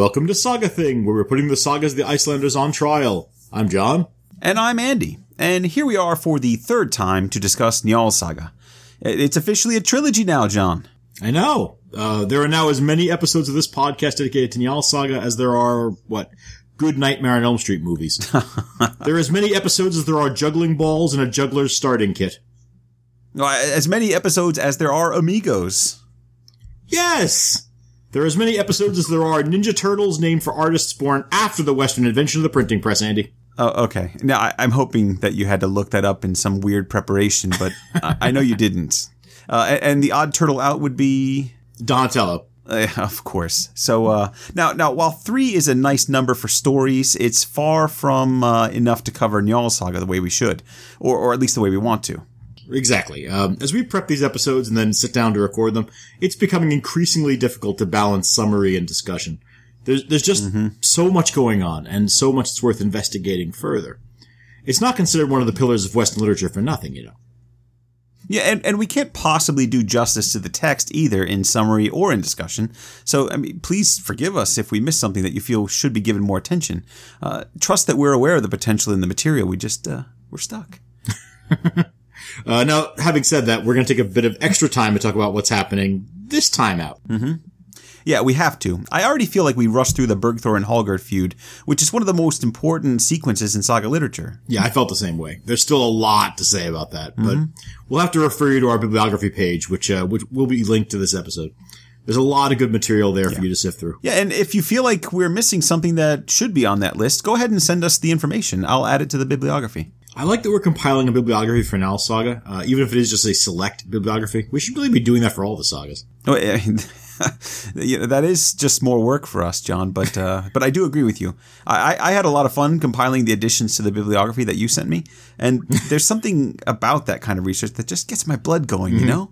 Welcome to Saga Thing, where we're putting the sagas of the Icelanders on trial. I'm John. And I'm Andy. And here we are for the third time to discuss Njal Saga. It's officially a trilogy now, John. I know. Uh, there are now as many episodes of this podcast dedicated to Njal Saga as there are, what, good Nightmare on Elm Street movies. there are as many episodes as there are juggling balls in a juggler's starting kit. As many episodes as there are Amigos. Yes! There are as many episodes as there are Ninja Turtles named for artists born after the Western invention of the printing press, Andy. Oh, okay. Now, I, am hoping that you had to look that up in some weird preparation, but I, I know you didn't. Uh, and the odd turtle out would be Donatello. Uh, of course. So uh, now, now, while three is a nice number for stories, it's far from uh, enough to cover Njal Saga the way we should, or, or at least the way we want to. Exactly. Um, as we prep these episodes and then sit down to record them, it's becoming increasingly difficult to balance summary and discussion. There's, there's just mm-hmm. so much going on and so much that's worth investigating further. It's not considered one of the pillars of Western literature for nothing, you know. Yeah, and, and we can't possibly do justice to the text either in summary or in discussion. So, I mean, please forgive us if we miss something that you feel should be given more attention. Uh, trust that we're aware of the potential in the material. We just, uh, we're stuck. Uh, now, having said that, we're going to take a bit of extra time to talk about what's happening this time out. Mm-hmm. Yeah, we have to. I already feel like we rushed through the Bergthor and Hallgarth feud, which is one of the most important sequences in saga literature. Yeah, I felt the same way. There's still a lot to say about that, but mm-hmm. we'll have to refer you to our bibliography page, which uh, which will be linked to this episode. There's a lot of good material there yeah. for you to sift through. Yeah, and if you feel like we're missing something that should be on that list, go ahead and send us the information. I'll add it to the bibliography. I like that we're compiling a bibliography for Njal Saga, uh, even if it is just a select bibliography. We should really be doing that for all the sagas. Oh, yeah. that is just more work for us, John. But uh, but I do agree with you. I, I had a lot of fun compiling the additions to the bibliography that you sent me, and there's something about that kind of research that just gets my blood going. Mm-hmm. You know.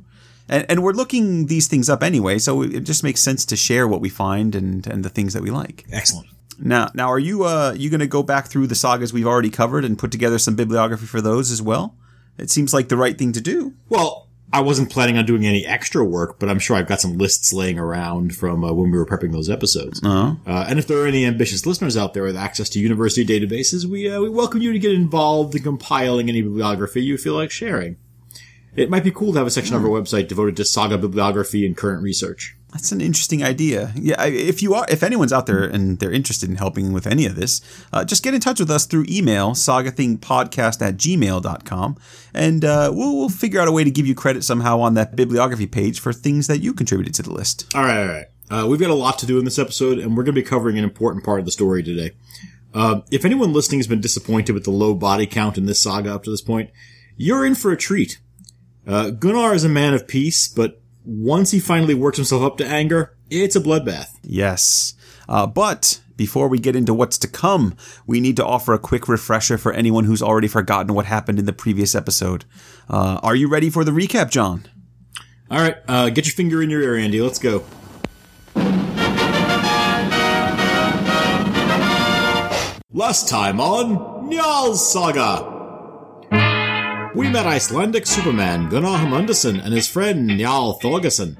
And, and we're looking these things up anyway, so it just makes sense to share what we find and, and the things that we like. Excellent. Now, now, are you uh you going to go back through the sagas we've already covered and put together some bibliography for those as well? It seems like the right thing to do. Well, I wasn't planning on doing any extra work, but I'm sure I've got some lists laying around from uh, when we were prepping those episodes. Uh-huh. Uh, and if there are any ambitious listeners out there with access to university databases, we uh, we welcome you to get involved in compiling any bibliography you feel like sharing. It might be cool to have a section of our website devoted to saga bibliography and current research. That's an interesting idea. Yeah, if you are, if anyone's out there and they're interested in helping with any of this, uh, just get in touch with us through email, sagathingpodcast at gmail.com, and uh, we'll, we'll figure out a way to give you credit somehow on that bibliography page for things that you contributed to the list. All right, all right. Uh, we've got a lot to do in this episode, and we're going to be covering an important part of the story today. Uh, if anyone listening has been disappointed with the low body count in this saga up to this point, you're in for a treat. Uh, Gunnar is a man of peace, but once he finally works himself up to anger, it's a bloodbath. Yes. Uh, but before we get into what's to come, we need to offer a quick refresher for anyone who's already forgotten what happened in the previous episode. Uh, are you ready for the recap, John? All right, uh, get your finger in your ear, Andy. Let's go. Last time on Njal's Saga. We met Icelandic Superman Gunnar Hammundason and his friend Njal Thorgerson.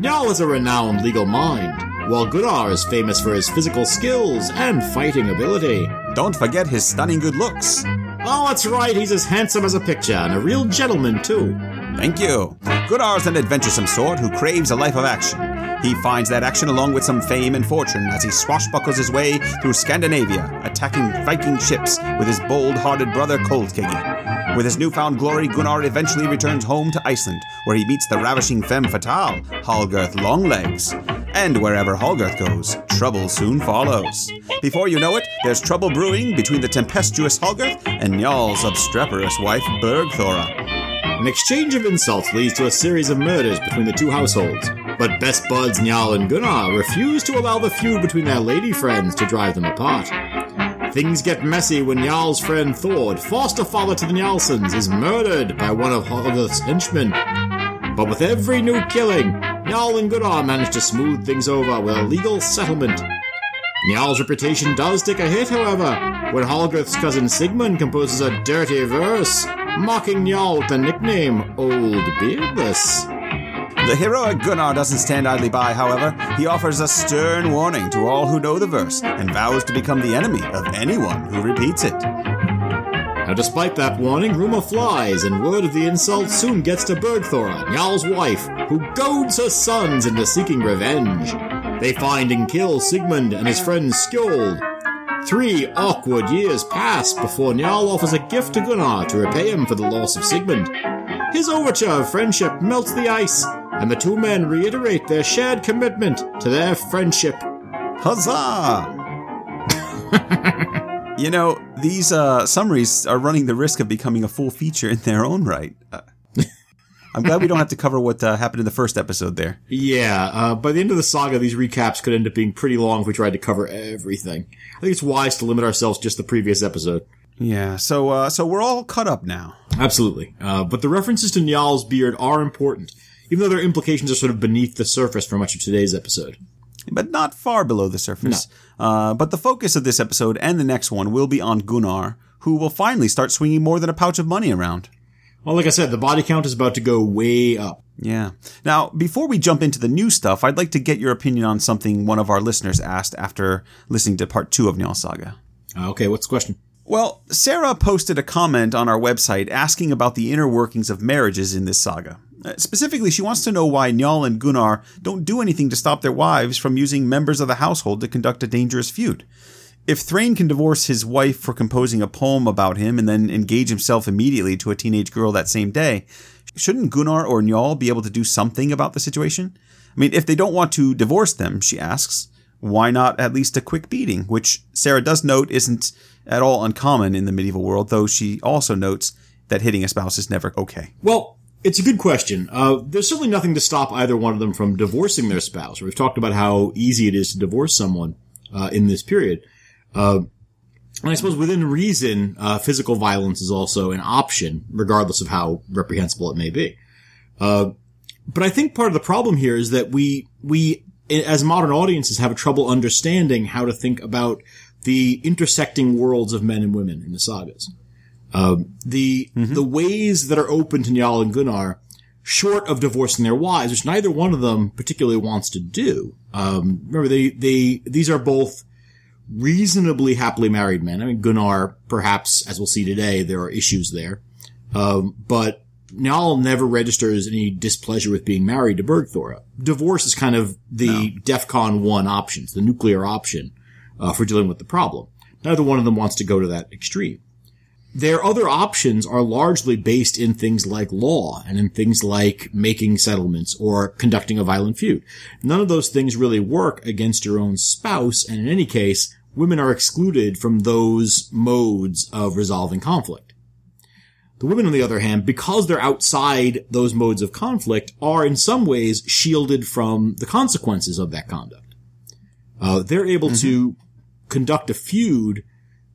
Njal is a renowned legal mind, while Gunnar is famous for his physical skills and fighting ability. Don't forget his stunning good looks. Oh, that's right, he's as handsome as a picture, and a real gentleman, too. Thank you. Gunnar's an adventuresome sort who craves a life of action. He finds that action along with some fame and fortune as he swashbuckles his way through Scandinavia, attacking Viking ships with his bold hearted brother Kolskegi. With his newfound glory, Gunnar eventually returns home to Iceland, where he meets the ravishing femme fatale, Hallgarth Longlegs. And wherever Hallgarth goes, trouble soon follows. Before you know it, there's trouble brewing between the tempestuous Hallgarth and Njal's obstreperous wife, Bergthora. An exchange of insults leads to a series of murders between the two households, but best buds Njal and Gunnar refuse to allow the feud between their lady friends to drive them apart. Things get messy when Njal's friend Thord, foster father to the Njalsons, is murdered by one of Hallgarth's henchmen. But with every new killing, Njal and Gunnar manage to smooth things over with a legal settlement. Njal's reputation does take a hit, however, when Hallgarth's cousin Sigmund composes a dirty verse mocking Njal with the nickname Old Beardless. The heroic Gunnar doesn't stand idly by, however. He offers a stern warning to all who know the verse and vows to become the enemy of anyone who repeats it. Now, despite that warning, rumor flies, and word of the insult soon gets to Bergthora, Njal's wife, who goads her sons into seeking revenge. They find and kill Sigmund and his friend Skjold. Three awkward years pass before Njal offers a gift to Gunnar to repay him for the loss of Sigmund. His overture of friendship melts the ice, and the two men reiterate their shared commitment to their friendship. Huzzah! you know, these uh, summaries are running the risk of becoming a full feature in their own right. Uh, I'm glad we don't have to cover what uh, happened in the first episode there. Yeah, uh, by the end of the saga, these recaps could end up being pretty long if we tried to cover everything. I think it's wise to limit ourselves just the previous episode. Yeah, so uh, so we're all cut up now. Absolutely. Uh, but the references to Njal's beard are important, even though their implications are sort of beneath the surface for much of today's episode. But not far below the surface. No. Uh, but the focus of this episode and the next one will be on Gunnar, who will finally start swinging more than a pouch of money around. Well, like I said, the body count is about to go way up. Yeah. Now, before we jump into the new stuff, I'd like to get your opinion on something one of our listeners asked after listening to part two of Njal Saga. Uh, okay, what's the question? Well, Sarah posted a comment on our website asking about the inner workings of marriages in this saga. Uh, specifically, she wants to know why Njal and Gunnar don't do anything to stop their wives from using members of the household to conduct a dangerous feud. If Thrain can divorce his wife for composing a poem about him and then engage himself immediately to a teenage girl that same day, shouldn't Gunnar or Njal be able to do something about the situation? I mean, if they don't want to divorce them, she asks, why not at least a quick beating, which Sarah does note isn't at all uncommon in the medieval world, though she also notes that hitting a spouse is never okay. Well, it's a good question. Uh, there's certainly nothing to stop either one of them from divorcing their spouse. We've talked about how easy it is to divorce someone uh, in this period. Uh, and I suppose within reason, uh, physical violence is also an option, regardless of how reprehensible it may be. Uh, but I think part of the problem here is that we, we, as modern audiences have a trouble understanding how to think about the intersecting worlds of men and women in the sagas. Um, the mm-hmm. the ways that are open to Njal and Gunnar, short of divorcing their wives, which neither one of them particularly wants to do. Um, remember, they they these are both reasonably happily married men. I mean, Gunnar, perhaps, as we'll see today, there are issues there, um, but Njal never registers any displeasure with being married to Bergthora. Divorce is kind of the no. DEFCON one options, the nuclear option uh, for dealing with the problem. Neither one of them wants to go to that extreme. Their other options are largely based in things like law and in things like making settlements or conducting a violent feud. None of those things really work against your own spouse, and in any case, women are excluded from those modes of resolving conflict. The women, on the other hand, because they're outside those modes of conflict, are in some ways shielded from the consequences of that conduct. Uh, they're able mm-hmm. to conduct a feud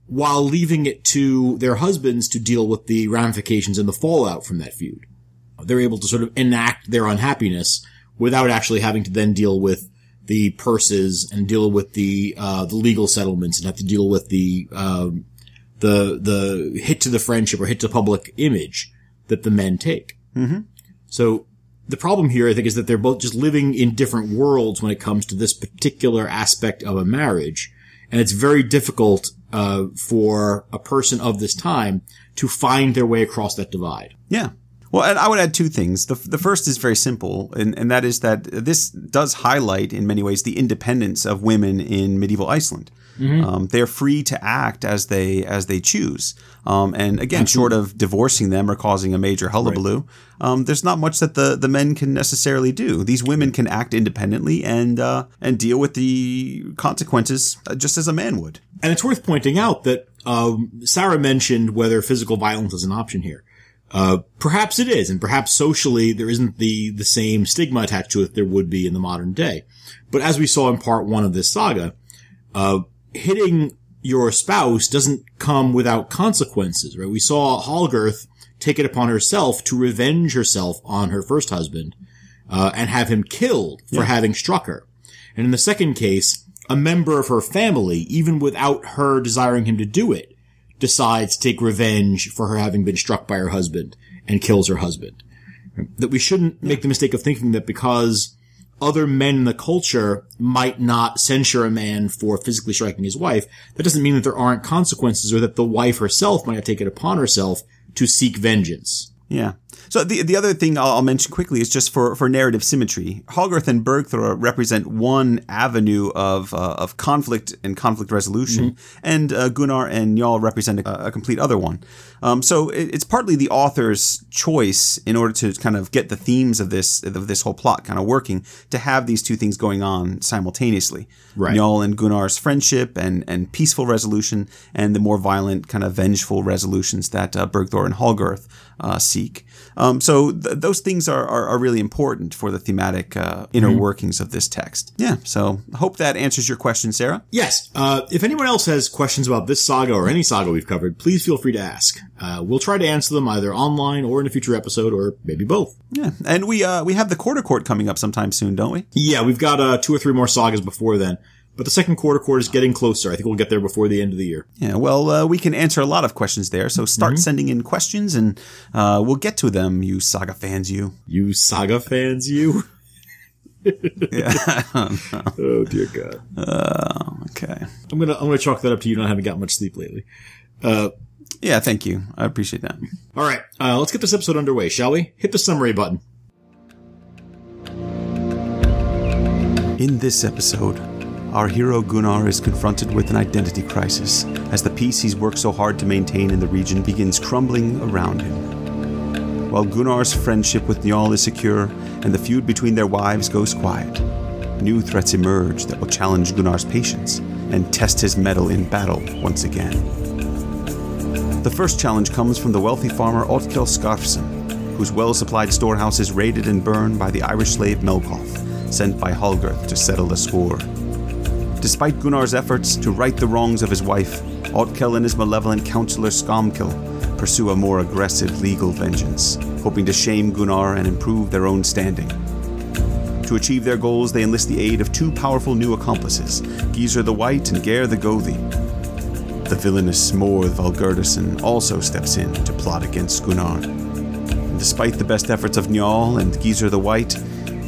while leaving it to their husbands to deal with the ramifications and the fallout from that feud. They're able to sort of enact their unhappiness without actually having to then deal with the purses and deal with the uh, the legal settlements and have to deal with the um, the the hit to the friendship or hit to public image that the men take. Mm-hmm. So the problem here, I think, is that they're both just living in different worlds when it comes to this particular aspect of a marriage and it's very difficult uh, for a person of this time to find their way across that divide. Yeah. Well, and I would add two things. The, the first is very simple, and, and that is that this does highlight, in many ways, the independence of women in medieval Iceland. Mm-hmm. Um, they're free to act as they as they choose. Um, and again, Absolutely. short of divorcing them or causing a major hullabaloo, right. um, there's not much that the, the men can necessarily do. These women can act independently and uh, and deal with the consequences uh, just as a man would. And it's worth pointing out that um, Sarah mentioned whether physical violence is an option here. Uh, perhaps it is, and perhaps socially there isn't the the same stigma attached to it there would be in the modern day. But as we saw in part one of this saga, uh, hitting your spouse doesn't come without consequences, right? We saw Halgarth take it upon herself to revenge herself on her first husband, uh, and have him killed for yeah. having struck her. And in the second case, a member of her family, even without her desiring him to do it, decides to take revenge for her having been struck by her husband and kills her husband. That we shouldn't make the mistake of thinking that because other men in the culture might not censure a man for physically striking his wife, that doesn't mean that there aren't consequences or that the wife herself might not take it upon herself to seek vengeance. Yeah. So the the other thing I'll, I'll mention quickly is just for, for narrative symmetry. Hogarth and Bergthor represent one avenue of uh, of conflict and conflict resolution, mm-hmm. and uh, Gunnar and Njal represent a, a complete other one. Um, so it, it's partly the author's choice in order to kind of get the themes of this of this whole plot kind of working to have these two things going on simultaneously. Right. Njal and Gunnar's friendship and and peaceful resolution, and the more violent kind of vengeful resolutions that uh, Bergthor and Hogarth uh, seek. Um, so th- those things are, are, are, really important for the thematic uh, inner mm-hmm. workings of this text. Yeah. So I hope that answers your question, Sarah. Yes. Uh, if anyone else has questions about this saga or any saga we've covered, please feel free to ask. Uh, we'll try to answer them either online or in a future episode, or maybe both. Yeah. And we uh, we have the quarter court coming up sometime soon, don't we? Yeah, we've got uh, two or three more sagas before then. But the second quarter court is getting closer. I think we'll get there before the end of the year. Yeah, well, uh, we can answer a lot of questions there. So start mm-hmm. sending in questions and uh, we'll get to them, you saga fans, you. You saga fans, you. yeah. oh dear God. Uh, okay. I'm gonna I'm gonna chalk that up to you not having got much sleep lately. Uh, yeah, thank you. I appreciate that. All right, uh, let's get this episode underway, shall we? Hit the summary button. In this episode, our hero Gunnar is confronted with an identity crisis as the peace he's worked so hard to maintain in the region begins crumbling around him. While Gunnar's friendship with Njal is secure and the feud between their wives goes quiet, new threats emerge that will challenge Gunnar's patience and test his mettle in battle once again. The first challenge comes from the wealthy farmer Otkell Skarfsson, whose well supplied storehouse is raided and burned by the Irish slave Melkolf, sent by Holgerth to settle the score. Despite Gunnar's efforts to right the wrongs of his wife, Otkell and his malevolent counselor Skomkill pursue a more aggressive legal vengeance, hoping to shame Gunnar and improve their own standing. To achieve their goals, they enlist the aid of two powerful new accomplices, Gizur the White and Geir the Gothi. The villainous Morð Valgerdarson also steps in to plot against Gunnar. And despite the best efforts of Njal and Gizur the White,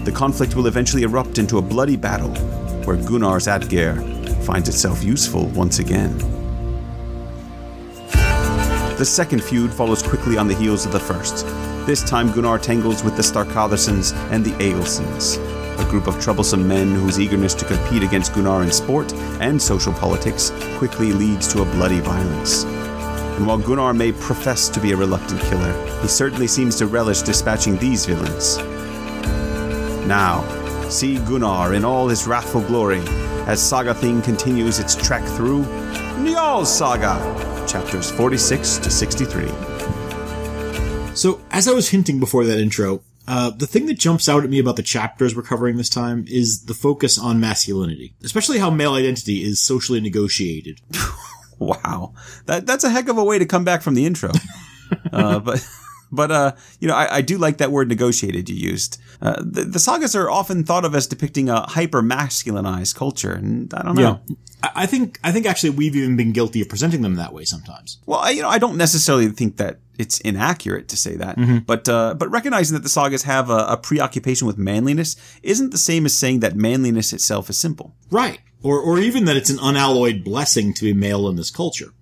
the conflict will eventually erupt into a bloody battle where Gunnar's Atgeir finds itself useful once again. The second feud follows quickly on the heels of the first. This time Gunnar tangles with the Starkatharsons and the Egilsons, a group of troublesome men whose eagerness to compete against Gunnar in sport and social politics quickly leads to a bloody violence. And while Gunnar may profess to be a reluctant killer, he certainly seems to relish dispatching these villains. Now, See Gunnar in all his wrathful glory as Saga Thing continues its trek through Njal's Saga, chapters 46 to 63. So, as I was hinting before that intro, uh, the thing that jumps out at me about the chapters we're covering this time is the focus on masculinity, especially how male identity is socially negotiated. wow, that that's a heck of a way to come back from the intro. uh, but but uh, you know, I, I, do like that word negotiated you used. Uh, the, the, sagas are often thought of as depicting a hyper masculinized culture, and I don't know. Yeah. I think I think actually we've even been guilty of presenting them that way sometimes. Well, I, you know, I don't necessarily think that it's inaccurate to say that, mm-hmm. but uh, but recognizing that the sagas have a, a preoccupation with manliness isn't the same as saying that manliness itself is simple. Right. Or, or even that it's an unalloyed blessing to be male in this culture.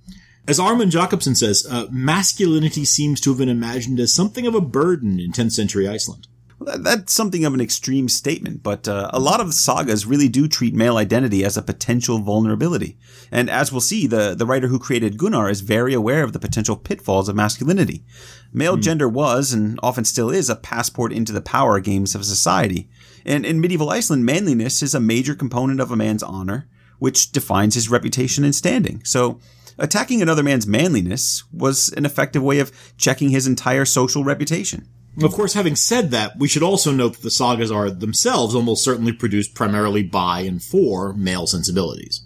As Ármann Jakobsson says, uh, masculinity seems to have been imagined as something of a burden in 10th century Iceland. Well, that's something of an extreme statement, but uh, a lot of sagas really do treat male identity as a potential vulnerability. And as we'll see, the, the writer who created Gunnar is very aware of the potential pitfalls of masculinity. Male mm. gender was, and often still is, a passport into the power games of society. And in medieval Iceland, manliness is a major component of a man's honor, which defines his reputation and standing. So, attacking another man's manliness was an effective way of checking his entire social reputation. Of course, having said that, we should also note that the sagas are themselves almost certainly produced primarily by and for male sensibilities.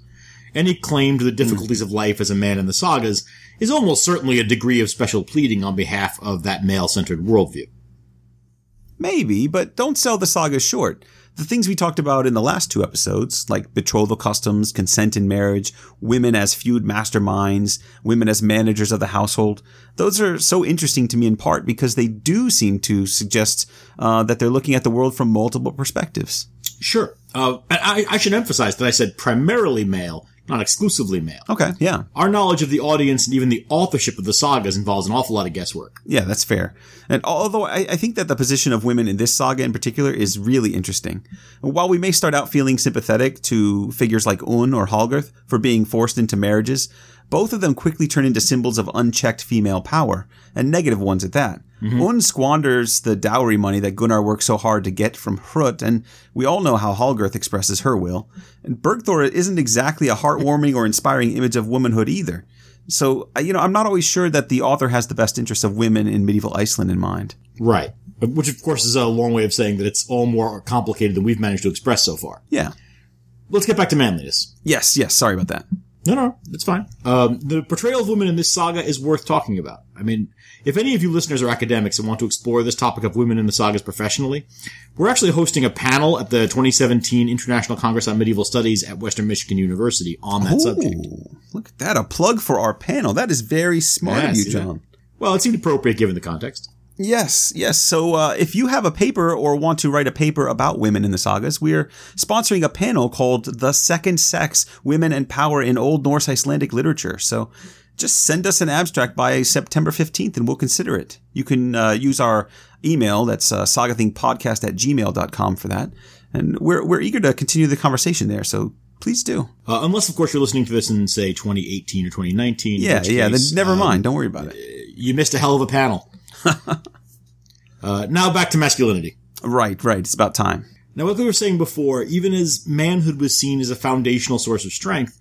Any claim to the difficulties mm. of life as a man in the sagas is almost certainly a degree of special pleading on behalf of that male-centered worldview. Maybe, but don't sell the sagas short. The things we talked about in the last two episodes, like betrothal customs, consent in marriage, women as feud masterminds, women as managers of the household, those are so interesting to me in part because they do seem to suggest uh, that they're looking at the world from multiple perspectives. Sure. Uh, I, I should emphasize that I said primarily male, not exclusively male. Okay, yeah. Our knowledge of the audience and even the authorship of the sagas involves an awful lot of guesswork. Yeah, that's fair. And although I, I, think that the position of women in this saga in particular is really interesting. While we may start out feeling sympathetic to figures like Un or Halgarth for being forced into marriages, both of them quickly turn into symbols of unchecked female power, and negative ones at that. Mm-hmm. Un squanders the dowry money that Gunnar worked so hard to get from Hrut, and we all know how Halgarth expresses her will. And Bergthor isn't exactly a heartwarming or inspiring image of womanhood either. So, you know, I'm not always sure that the author has the best interests of women in medieval Iceland in mind. Right. Which, of course, is a long way of saying that it's all more complicated than we've managed to express so far. Yeah. Let's get back to manliness. Yes, yes. Sorry about that. No, no, it's fine. Um, the portrayal of women in this saga is worth talking about. I mean, if any of you listeners are academics and want to explore this topic of women in the sagas professionally, we're actually hosting a panel at the 2017 International Congress on Medieval Studies at Western Michigan University on that Ooh, subject. Look at that, a plug for our panel. That is very smart yeah, of you, John. That? Well, it seemed appropriate given the context. Yes, yes. So uh, if you have a paper or want to write a paper about women in the sagas, we're sponsoring a panel called The Second Sex Women and Power in Old Norse Icelandic Literature. So just send us an abstract by September 15th and we'll consider it. You can uh, use our email, that's uh, sagathingpodcast at gmail.com for that. And we're, we're eager to continue the conversation there. So please do. Uh, unless, of course, you're listening to this in, say, 2018 or 2019. Yeah, yeah, case, then never um, mind. Don't worry about it. You missed a hell of a panel. uh, now back to masculinity. Right, right. It's about time. Now, like we were saying before, even as manhood was seen as a foundational source of strength,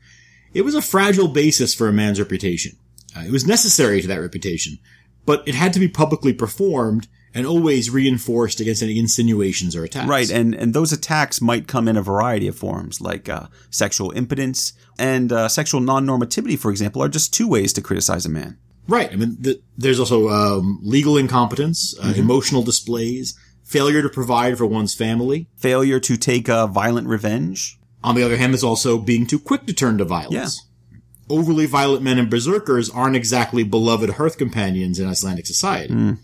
it was a fragile basis for a man's reputation. Uh, it was necessary to that reputation, but it had to be publicly performed and always reinforced against any insinuations or attacks. Right, and, and those attacks might come in a variety of forms, like uh, sexual impotence and uh, sexual non-normativity, for example, are just two ways to criticize a man. Right. I mean, the, there's also um, legal incompetence, uh, mm-hmm. emotional displays, failure to provide for one's family, failure to take a violent revenge. On the other hand, there's also being too quick to turn to violence. Yeah. Overly violent men and berserkers aren't exactly beloved hearth companions in Icelandic society. Mm.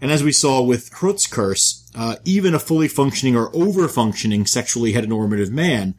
And as we saw with Hrut's curse, uh, even a fully functioning or over-functioning sexually heteronormative man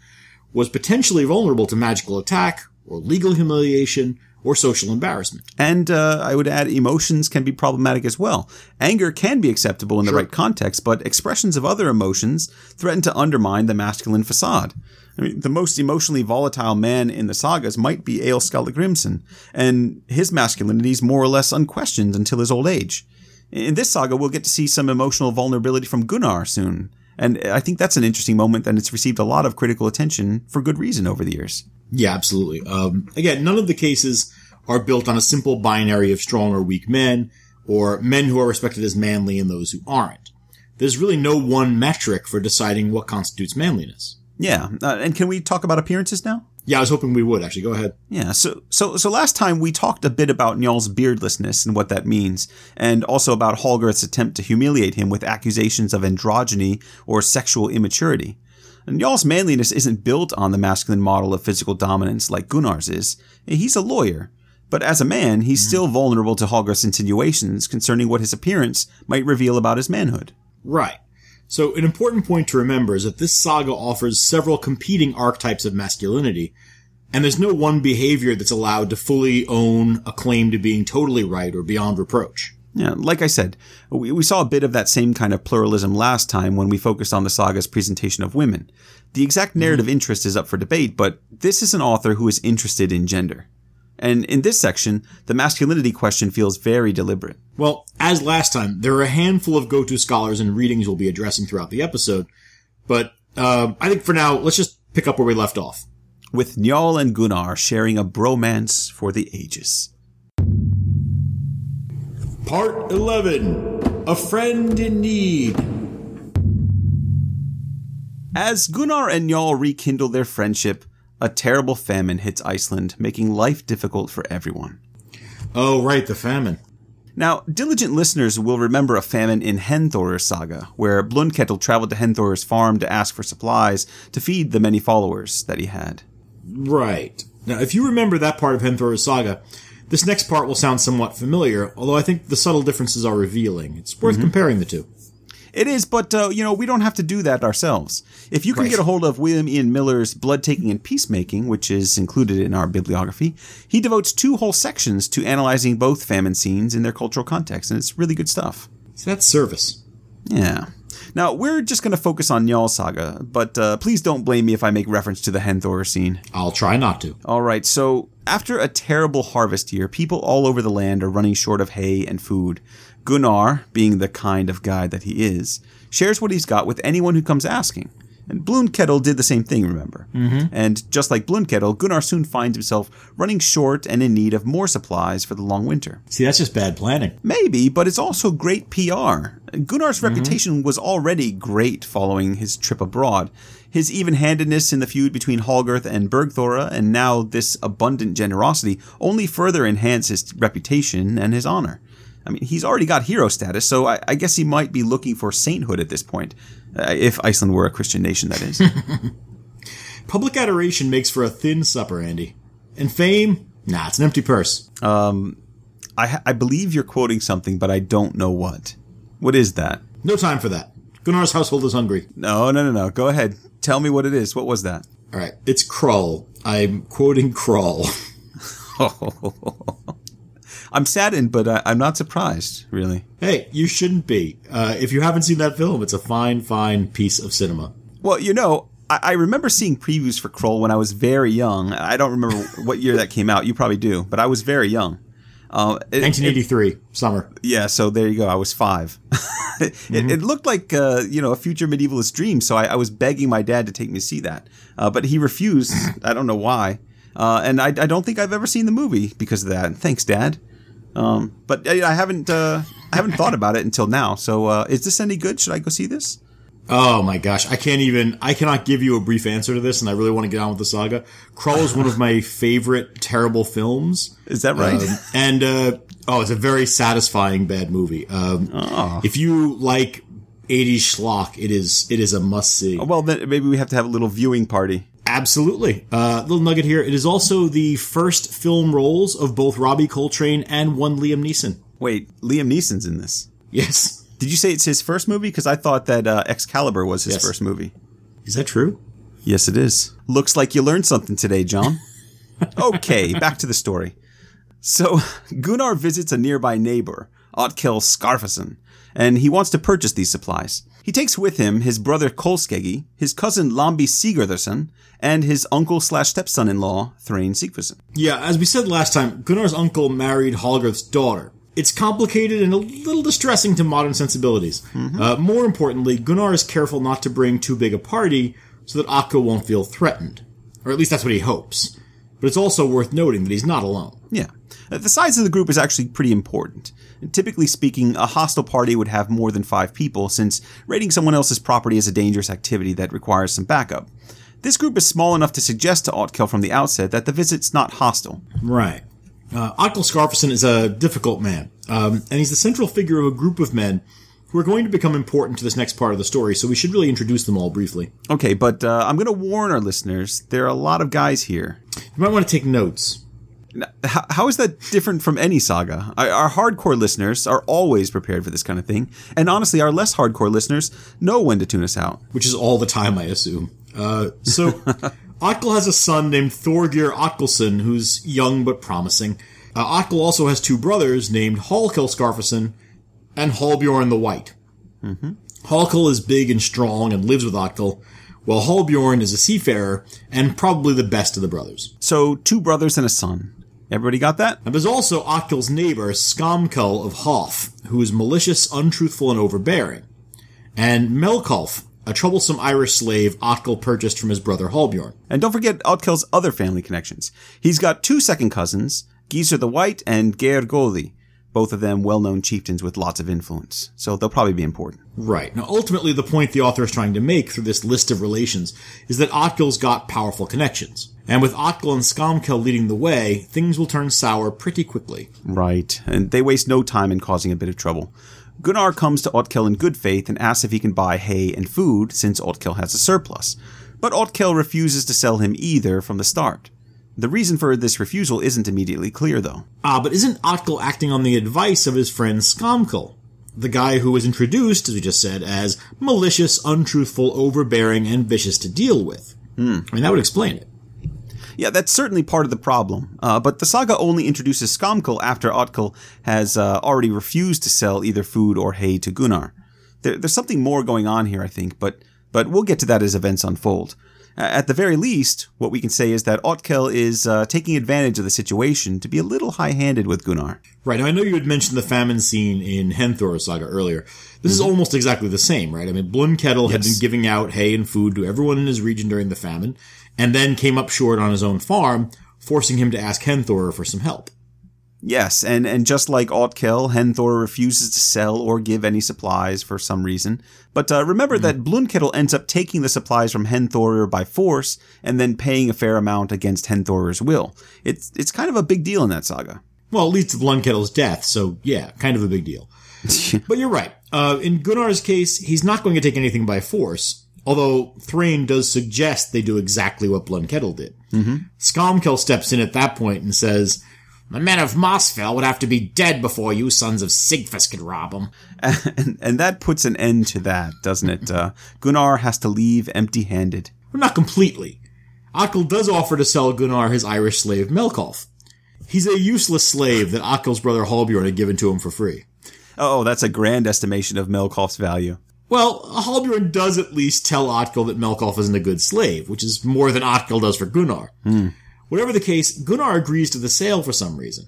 was potentially vulnerable to magical attack or legal humiliation or social embarrassment. And uh, I would add, emotions can be problematic as well. Anger can be acceptable in the right context, but expressions of other emotions threaten to undermine the masculine facade. I mean, the most emotionally volatile man in the sagas might be Skallagrimsson, and his masculinity is more or less unquestioned until his old age. In this saga, we'll get to see some emotional vulnerability from Gunnar soon, and I think that's an interesting moment, and it's received a lot of critical attention for good reason over the years. Yeah, absolutely. Um, again, none of the cases are built on a simple binary of strong or weak men, or men who are respected as manly and those who aren't. There's really no one metric for deciding what constitutes manliness. Yeah, uh, and can we talk about appearances now? Yeah, I was hoping we would actually. Go ahead. Yeah, so so so last time we talked a bit about Njaal's beardlessness and what that means, and also about Halgarth's attempt to humiliate him with accusations of androgyny or sexual immaturity. And Njaal's manliness isn't built on the masculine model of physical dominance like Gunnar's is. He's a lawyer. But as a man, he's mm-hmm. still vulnerable to Holger's insinuations concerning what his appearance might reveal about his manhood. Right. So an important point to remember is that this saga offers several competing archetypes of masculinity, and there's no one behavior that's allowed to fully own a claim to being totally right or beyond reproach. Yeah, like I said, we, we saw a bit of that same kind of pluralism last time when we focused on the saga's presentation of women. The exact narrative mm-hmm. interest is up for debate, but this is an author who is interested in gender. And in this section, the masculinity question feels very deliberate. Well, as last time, there are a handful of go-to scholars and readings we'll be addressing throughout the episode, but uh, I think for now, let's just pick up where we left off. With Njaal and Gunnar sharing a bromance for the ages. Part 11 A Friend in Need. As Gunnar and Njaal rekindle their friendship, a terrible famine hits Iceland, making life difficult for everyone. Oh, right, the famine. Now, diligent listeners will remember a famine in Henthor's saga, where Blundkettle traveled to Henthor's farm to ask for supplies to feed the many followers that he had. Right. Now, if you remember that part of Henthor's saga, this next part will sound somewhat familiar, although I think the subtle differences are revealing. It's worth comparing the two. It is, but uh, you know we don't have to do that ourselves. If you can Right. get a hold of William Ian Miller's Blood Taking and Peacemaking, which is included in our bibliography, he devotes two whole sections to analyzing both famine scenes in their cultural context, and it's really good stuff. So that's service. Yeah. Now we're just going to focus on Njal Saga, but uh, please don't blame me if I make reference to the Henthor scene. I'll try not to. All right, so after a terrible harvest year, people all over the land are running short of hay and food. Gunnar, being the kind of guy that he is, shares what he's got with anyone who comes asking. And Blundkettel did the same thing, remember? Mm-hmm. And just like Blundkettel, Gunnar soon finds himself running short and in need of more supplies for the long winter. See, that's just bad planning. Maybe, but it's also great PR. Gunnar's reputation was already great following his trip abroad. His even handedness in the feud between Hallgirth and Bergthora, and now this abundant generosity, only further enhance his reputation and his honor. I mean, he's already got hero status, so I, I guess he might be looking for sainthood at this point. Uh, if Iceland were a Christian nation, that is. Public adoration makes for a thin supper, Andy. And fame? Nah, it's an empty purse. Um, I, I believe you're quoting something, but I don't know what. What is that? No time for that. Gunnar's household is hungry. No, no, no, no. Go ahead. Tell me what it is. What was that? All right, it's Krull. I'm quoting Krull. I'm saddened, but I, I'm not surprised, really. hey, you shouldn't be. Uh, if you haven't seen that film, it's a fine, fine piece of cinema. Well, you know, I, I remember seeing previews for Krull when I was very young. I don't remember what year that came out. You probably do, but I was very young. Uh, it- 1983, summer. yeah, so there you go. I was 5 it, it looked like uh, you know a future medievalist dream. So I, I was begging my dad to take me to see that, uh, but he refused. I don't know why, uh, and I, I don't think I've ever seen the movie because of that. Thanks, Dad. Um, but I, I haven't uh, I haven't thought about it until now. So uh, is this any good? Should I go see this? Oh my gosh, I can't even, I cannot give you a brief answer to this, and I really want to get on with the saga. Krull is one of my favorite terrible films. Is that right? Um, and, uh, oh, it's a very satisfying bad movie. Um, if you like 80s schlock, it is, it is a must see. well, then maybe we have to have a little viewing party. Absolutely. Uh, little nugget here. It is also the first film roles of both Robbie Coltrane and one Liam Neeson. Wait, Liam Neeson's in this. Yes. Did you say it's his first movie? Because I thought that uh, Excalibur was his Yes. first movie. Is that true? Yes, it is. Looks like you learned something today, John. okay, back to the story. So, Gunnar visits a nearby neighbor, Otkel Skarfason, and he wants to purchase these supplies. He takes with him his brother Kolskegi, his cousin Lambi Sigurðarson, and his uncle slash stepson-in-law, Thrain Sigfusson. Yeah, as we said last time, Gunnar's uncle married Hallgirth's daughter. It's complicated and a little distressing to modern sensibilities. Uh, more importantly, Gunnar is careful not to bring too big a party so that Akko won't feel threatened. Or at least that's what he hopes. But it's also worth noting that he's not alone. Yeah. Uh, The size of the group is actually pretty important. Typically speaking, a hostile party would have more than five people, since raiding someone else's property is a dangerous activity that requires some backup. This group is small enough to suggest to Otkel from the outset that the visit's not hostile. Right. Uh, Skarfason is a difficult man, um, and he's the central figure of a group of men who are going to become important to this next part of the story, so we should really introduce them all briefly. Okay, but uh, I'm going to warn our listeners there are a lot of guys here. You might want to take notes. How, how is that different from any saga? Our, our hardcore listeners are always prepared for this kind of thing, and honestly, our less hardcore listeners know when to tune us out. which is all the time, I assume. Uh, so, Otkel has a son named Thorgir Otkelson, who's young but promising. Uh, Otkel also has two brothers named Hallkel Skarfason and Hallbjorn the White. Hallkel is big and strong and lives with Otkel, while Hallbjorn is a seafarer and probably the best of the brothers. So, two brothers and a son. Everybody got that? And there's also Otkel's neighbor, Skamkel of Hoff, who is malicious, untruthful, and overbearing. And Melkolf, a troublesome Irish slave Otkel purchased from his brother Hallbjorn. And don't forget Otkel's other family connections. He's got two second cousins, Gizur the White and Geir Goli. both of them well known chieftains with lots of influence, so they'll probably be important. Right. Now, ultimately, the point the author is trying to make through this list of relations is that Otkil's got powerful connections. And with Otkill and Skomkel leading the way, things will turn sour pretty quickly. Right, and they waste no time in causing a bit of trouble. Gunnar comes to Otkill in good faith and asks if he can buy hay and food since Otkill has a surplus. But Otkill refuses to sell him either from the start. The reason for this refusal isn't immediately clear, though. Ah, but isn't Otkill acting on the advice of his friend Skomkel? The guy who was introduced, as we just said, as malicious, untruthful, overbearing, and vicious to deal with. Hmm. I mean, that would explain it. Yeah, that's certainly part of the problem. Uh, but the saga only introduces Skomkel after Otkill has uh, already refused to sell either food or hay to Gunnar. There, there's something more going on here, I think, but but we'll get to that as events unfold. At the very least, what we can say is that Otkill is uh, taking advantage of the situation to be a little high-handed with Gunnar. Right. Now, I know you had mentioned the famine scene in Henthor's saga earlier. This mm-hmm. is almost exactly the same, right? I mean, Blundkettel yes. had been giving out hay and food to everyone in his region during the famine, and then came up short on his own farm, forcing him to ask Henthor for some help. Yes, and, and just like Otkill, Henthor refuses to sell or give any supplies for some reason. But uh, remember mm-hmm. that Blundkettel ends up taking the supplies from Henthor by force and then paying a fair amount against Henthor's will. It's it's kind of a big deal in that saga. Well, it leads to Blundkettel's death, so yeah, kind of a big deal. but you're right. Uh, in Gunnar's case, he's not going to take anything by force, although Thrain does suggest they do exactly what Blundkettel did. Mm-hmm. Steps in at that point and says, the men of Mossfell would have to be dead before you sons of Sigfus could rob them. And, and that puts an end to that, doesn't it? Uh, Gunnar has to leave empty-handed. Well, not completely. Otkill does offer to sell Gunnar his Irish slave Melkolf. He's a useless slave that Otkill's brother Halbjorn had given to him for free. Oh, that's a grand estimation of Melkolf's value. Well, Halbjorn does at least tell Otkill that Melkolf isn't a good slave, which is more than Otkill does for Gunnar. Hmm. Whatever the case, Gunnar agrees to the sale for some reason.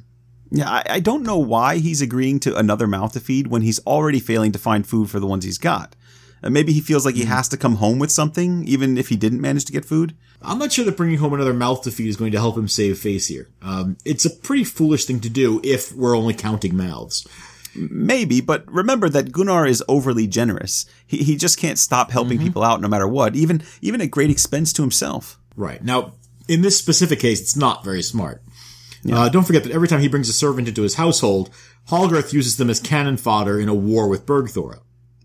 Yeah, I, I, don't know why he's agreeing to another mouth to feed when he's already failing to find food for the ones he's got. Uh, maybe he feels like he hmm. has to come home with something, even if he didn't manage to get food. I'm not sure that bringing home another mouth to feed is going to help him save face here. Um, it's a pretty foolish thing to do if we're only counting mouths. Maybe, but remember that Gunnar is overly generous. He, he just can't stop helping mm-hmm. people out no matter what, even even at great expense to himself. Right. Now, in this specific case, it's not very smart. Yeah. Uh, don't forget that every time he brings a servant into his household, Hallgarth uses them as cannon fodder in a war with Bergthora.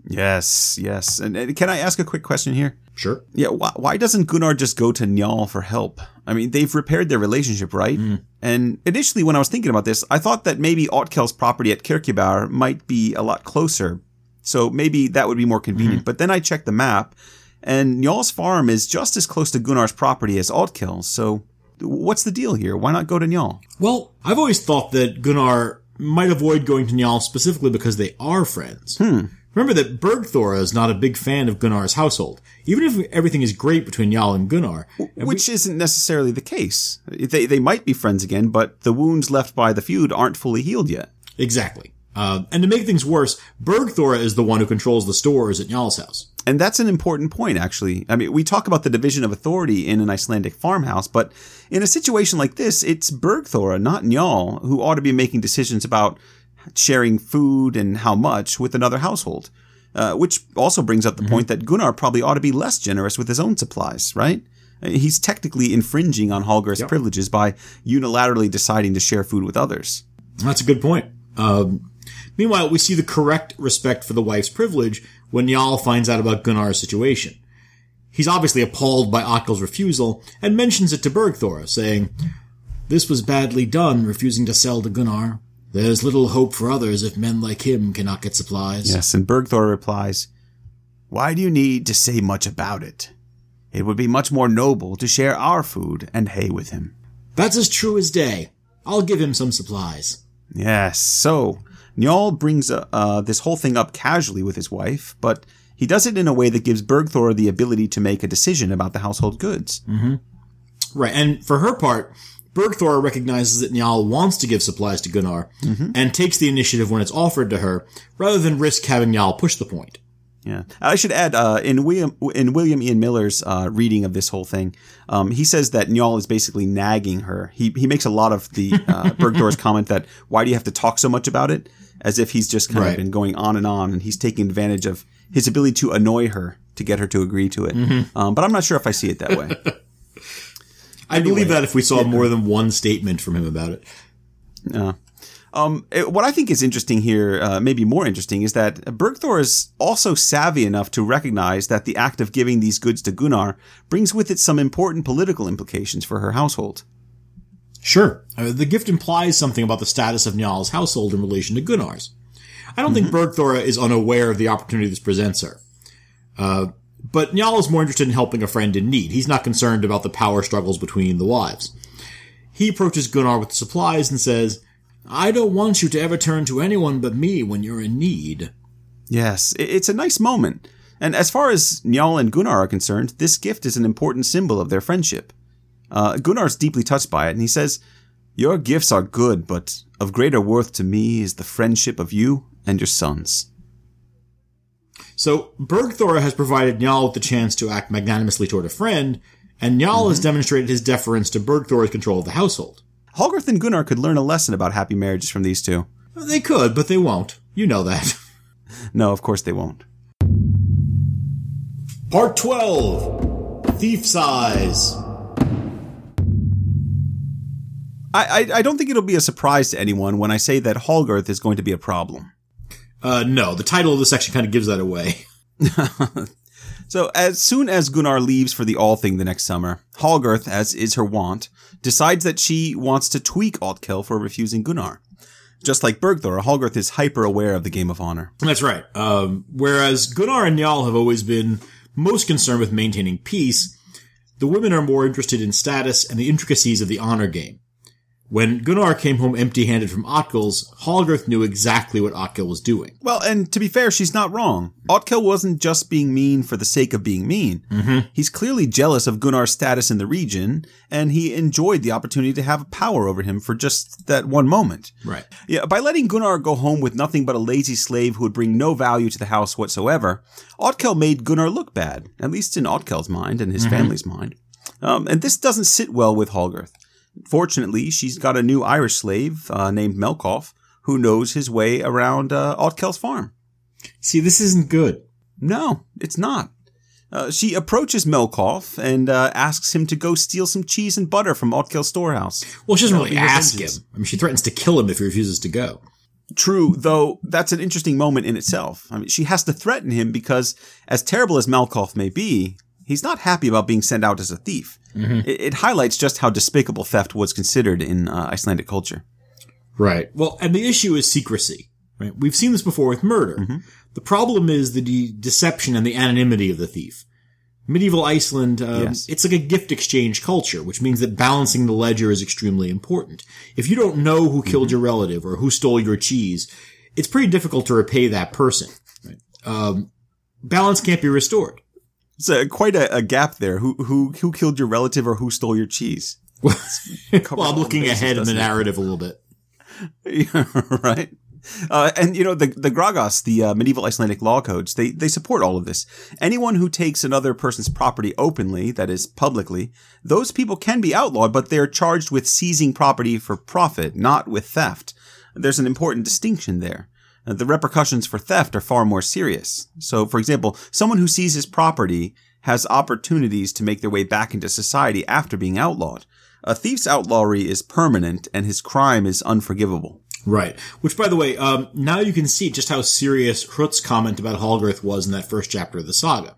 Yes, yes. And, and, can I ask a quick question here? Sure. Yeah, why, why doesn't Gunnar just go to Njal for help? I mean, they've repaired their relationship, right? Mm. And initially, when I was thinking about this, I thought that maybe Otkell's property at Kirkjubar might be a lot closer. So maybe that would be more convenient. Mm. But then I checked the map, and Njal's farm is just as close to Gunnar's property as Otkill's, so what's the deal here? Why not go to Njal? Well, I've always thought that Gunnar might avoid going to Njal specifically because they are friends. Hmm. Remember that Bergthora is not a big fan of Gunnar's household, even if everything is great between Njal and Gunnar. And Which we- isn't necessarily the case. They, they might be friends again, but the wounds left by the feud aren't fully healed yet. Exactly. Uh, and to make things worse, Bergthora is the one who controls the stores at Njal's house. And that's an important point, actually. I mean, we talk about the division of authority in an Icelandic farmhouse, but in a situation like this, it's Bergthora, not Njal, who ought to be making decisions about sharing food and how much with another household. Uh, which also brings up the mm-hmm. point that Gunnar probably ought to be less generous with his own supplies, right? He's technically infringing on Hallgarth's yep. privileges by unilaterally deciding to share food with others. That's a good point. Um, Meanwhile, we see the correct respect for the wife's privilege when Njal finds out about Gunnar's situation. He's obviously appalled by Otkill's refusal and mentions it to Bergthora, saying, This was badly done, refusing to sell to Gunnar. There's little hope for others if men like him cannot get supplies. Yes, and Bergthor replies, Why do you need to say much about it? It would be much more noble to share our food and hay with him. That's as true as day. I'll give him some supplies. Yes, so Njal brings uh, uh, this whole thing up casually with his wife, but he does it in a way that gives Bergthor the ability to make a decision about the household goods. Mm-hmm. Right, and for her part, Bergthora recognizes that Njal wants to give supplies to Gunnar mm-hmm. and takes the initiative when it's offered to her, rather than risk having Njal push the point. Yeah, I should add uh, in William in William Ian Miller's uh, reading of this whole thing, um, he says that Njal is basically nagging her. He he makes a lot of the uh, Bergthor's comment that why do you have to talk so much about it, as if he's just kind Right. of been going on and on, and he's taking advantage of his ability to annoy her to get her to agree to it. Mm-hmm. Um, but I'm not sure if I see it that way. I believe that if we saw more than one statement from him about it. Uh, um, it- what I think is interesting here, uh, maybe more interesting, is that Bergthor is also savvy enough to recognize that the act of giving these goods to Gunnar brings with it some important political implications for her household. Sure. Uh, the gift implies something about the status of Njal's household in relation to Gunnar's. I don't think Bergthora is unaware of the opportunity this presents her. Uh, but Njal is more interested in helping a friend in need. He's not concerned about the power struggles between the wives. He approaches Gunnar with the supplies and says, I don't want you to ever turn to anyone but me when you're in need. Yes, it's a nice moment. And as far as Njal and Gunnar are concerned, this gift is an important symbol of their friendship. Uh, is deeply touched by it, and he says, Your gifts are good, but of greater worth to me is the friendship of you and your sons. So Bergthora has provided Njal with the chance to act magnanimously toward a friend, and Njal has mm-hmm. demonstrated his deference to Bergthora's control of the household. Holgerth and Gunnar could learn a lesson about happy marriages from these two. They could, but they won't. You know that. No, of course they won't. Part 12 Thief's Eyes. I, I, I don't think it'll be a surprise to anyone when I say that Holgerth is going to be a problem. Uh, no, the title of the section kind of gives that away. So as soon as Gunnar leaves for the All Thing the next summer, Holgerth, as is her wont, decides that she wants to tweak Otkel for refusing Gunnar. Just like Bergthor, Holgerth is hyper aware of the Game of Honor. That's right. Um, whereas Gunnar and Njal have always been most concerned with maintaining peace, the women are more interested in status and the intricacies of the honor game. When Gunnar came home empty-handed from Otkel's, Holgerth knew exactly what Otkel was doing. Well, and to be fair, she's not wrong. Otkel wasn't just being mean for the sake of being mean. Mm-hmm. He's clearly jealous of Gunnar's status in the region, and he enjoyed the opportunity to have power over him for just that one moment. Right. Yeah, by letting Gunnar go home with nothing but a lazy slave who would bring no value to the house whatsoever, Otkel made Gunnar look bad, at least in Otkel's mind and his family's mind. Um, and this doesn't sit well with Holgerth. Fortunately, she's got a new Irish slave uh, named Melkolf who knows his way around uh, Otkel's farm. See, this isn't good. No, it's not. Uh, she approaches Melkolf and uh, asks him to go steal some cheese and butter from Otkel's storehouse. Well, she doesn't really ask him. I mean, she threatens to kill him if he refuses to go. True, though that's an interesting moment in itself. I mean, she has to threaten him because, as terrible as Melkolf may be, he's not happy about being sent out as a thief. It, it highlights just how despicable theft was considered in uh, Icelandic culture. Right. Well, and the issue is secrecy. Right. We've seen this before with murder. The problem is the de- deception and the anonymity of the thief. Medieval Iceland, um, Yes. it's like a gift exchange culture, which means that balancing the ledger is extremely important. If you don't know who killed your relative or who stole your cheese, it's pretty difficult to repay that person. Right? Um, balance can't be restored. It's a, quite a, a gap there. Who who who killed your relative or who stole your cheese? well, I'm looking bases, ahead in the doesn't it? narrative a little bit. Yeah, right. Uh, and you know the the Grágás, the uh, medieval Icelandic law codes, they they support all of this. Anyone who takes another person's property openly, that is publicly, those people can be outlawed, but they're charged with seizing property for profit, not with theft. There's an important distinction there. Uh, The repercussions for theft are far more serious. So, for example, someone who seizes property has opportunities to make their way back into society after being outlawed. A thief's outlawry is permanent, and his crime is unforgivable. Right. Which, by the way, um, now you can see just how serious Hrut's comment about Halgarth was in that first chapter of the saga.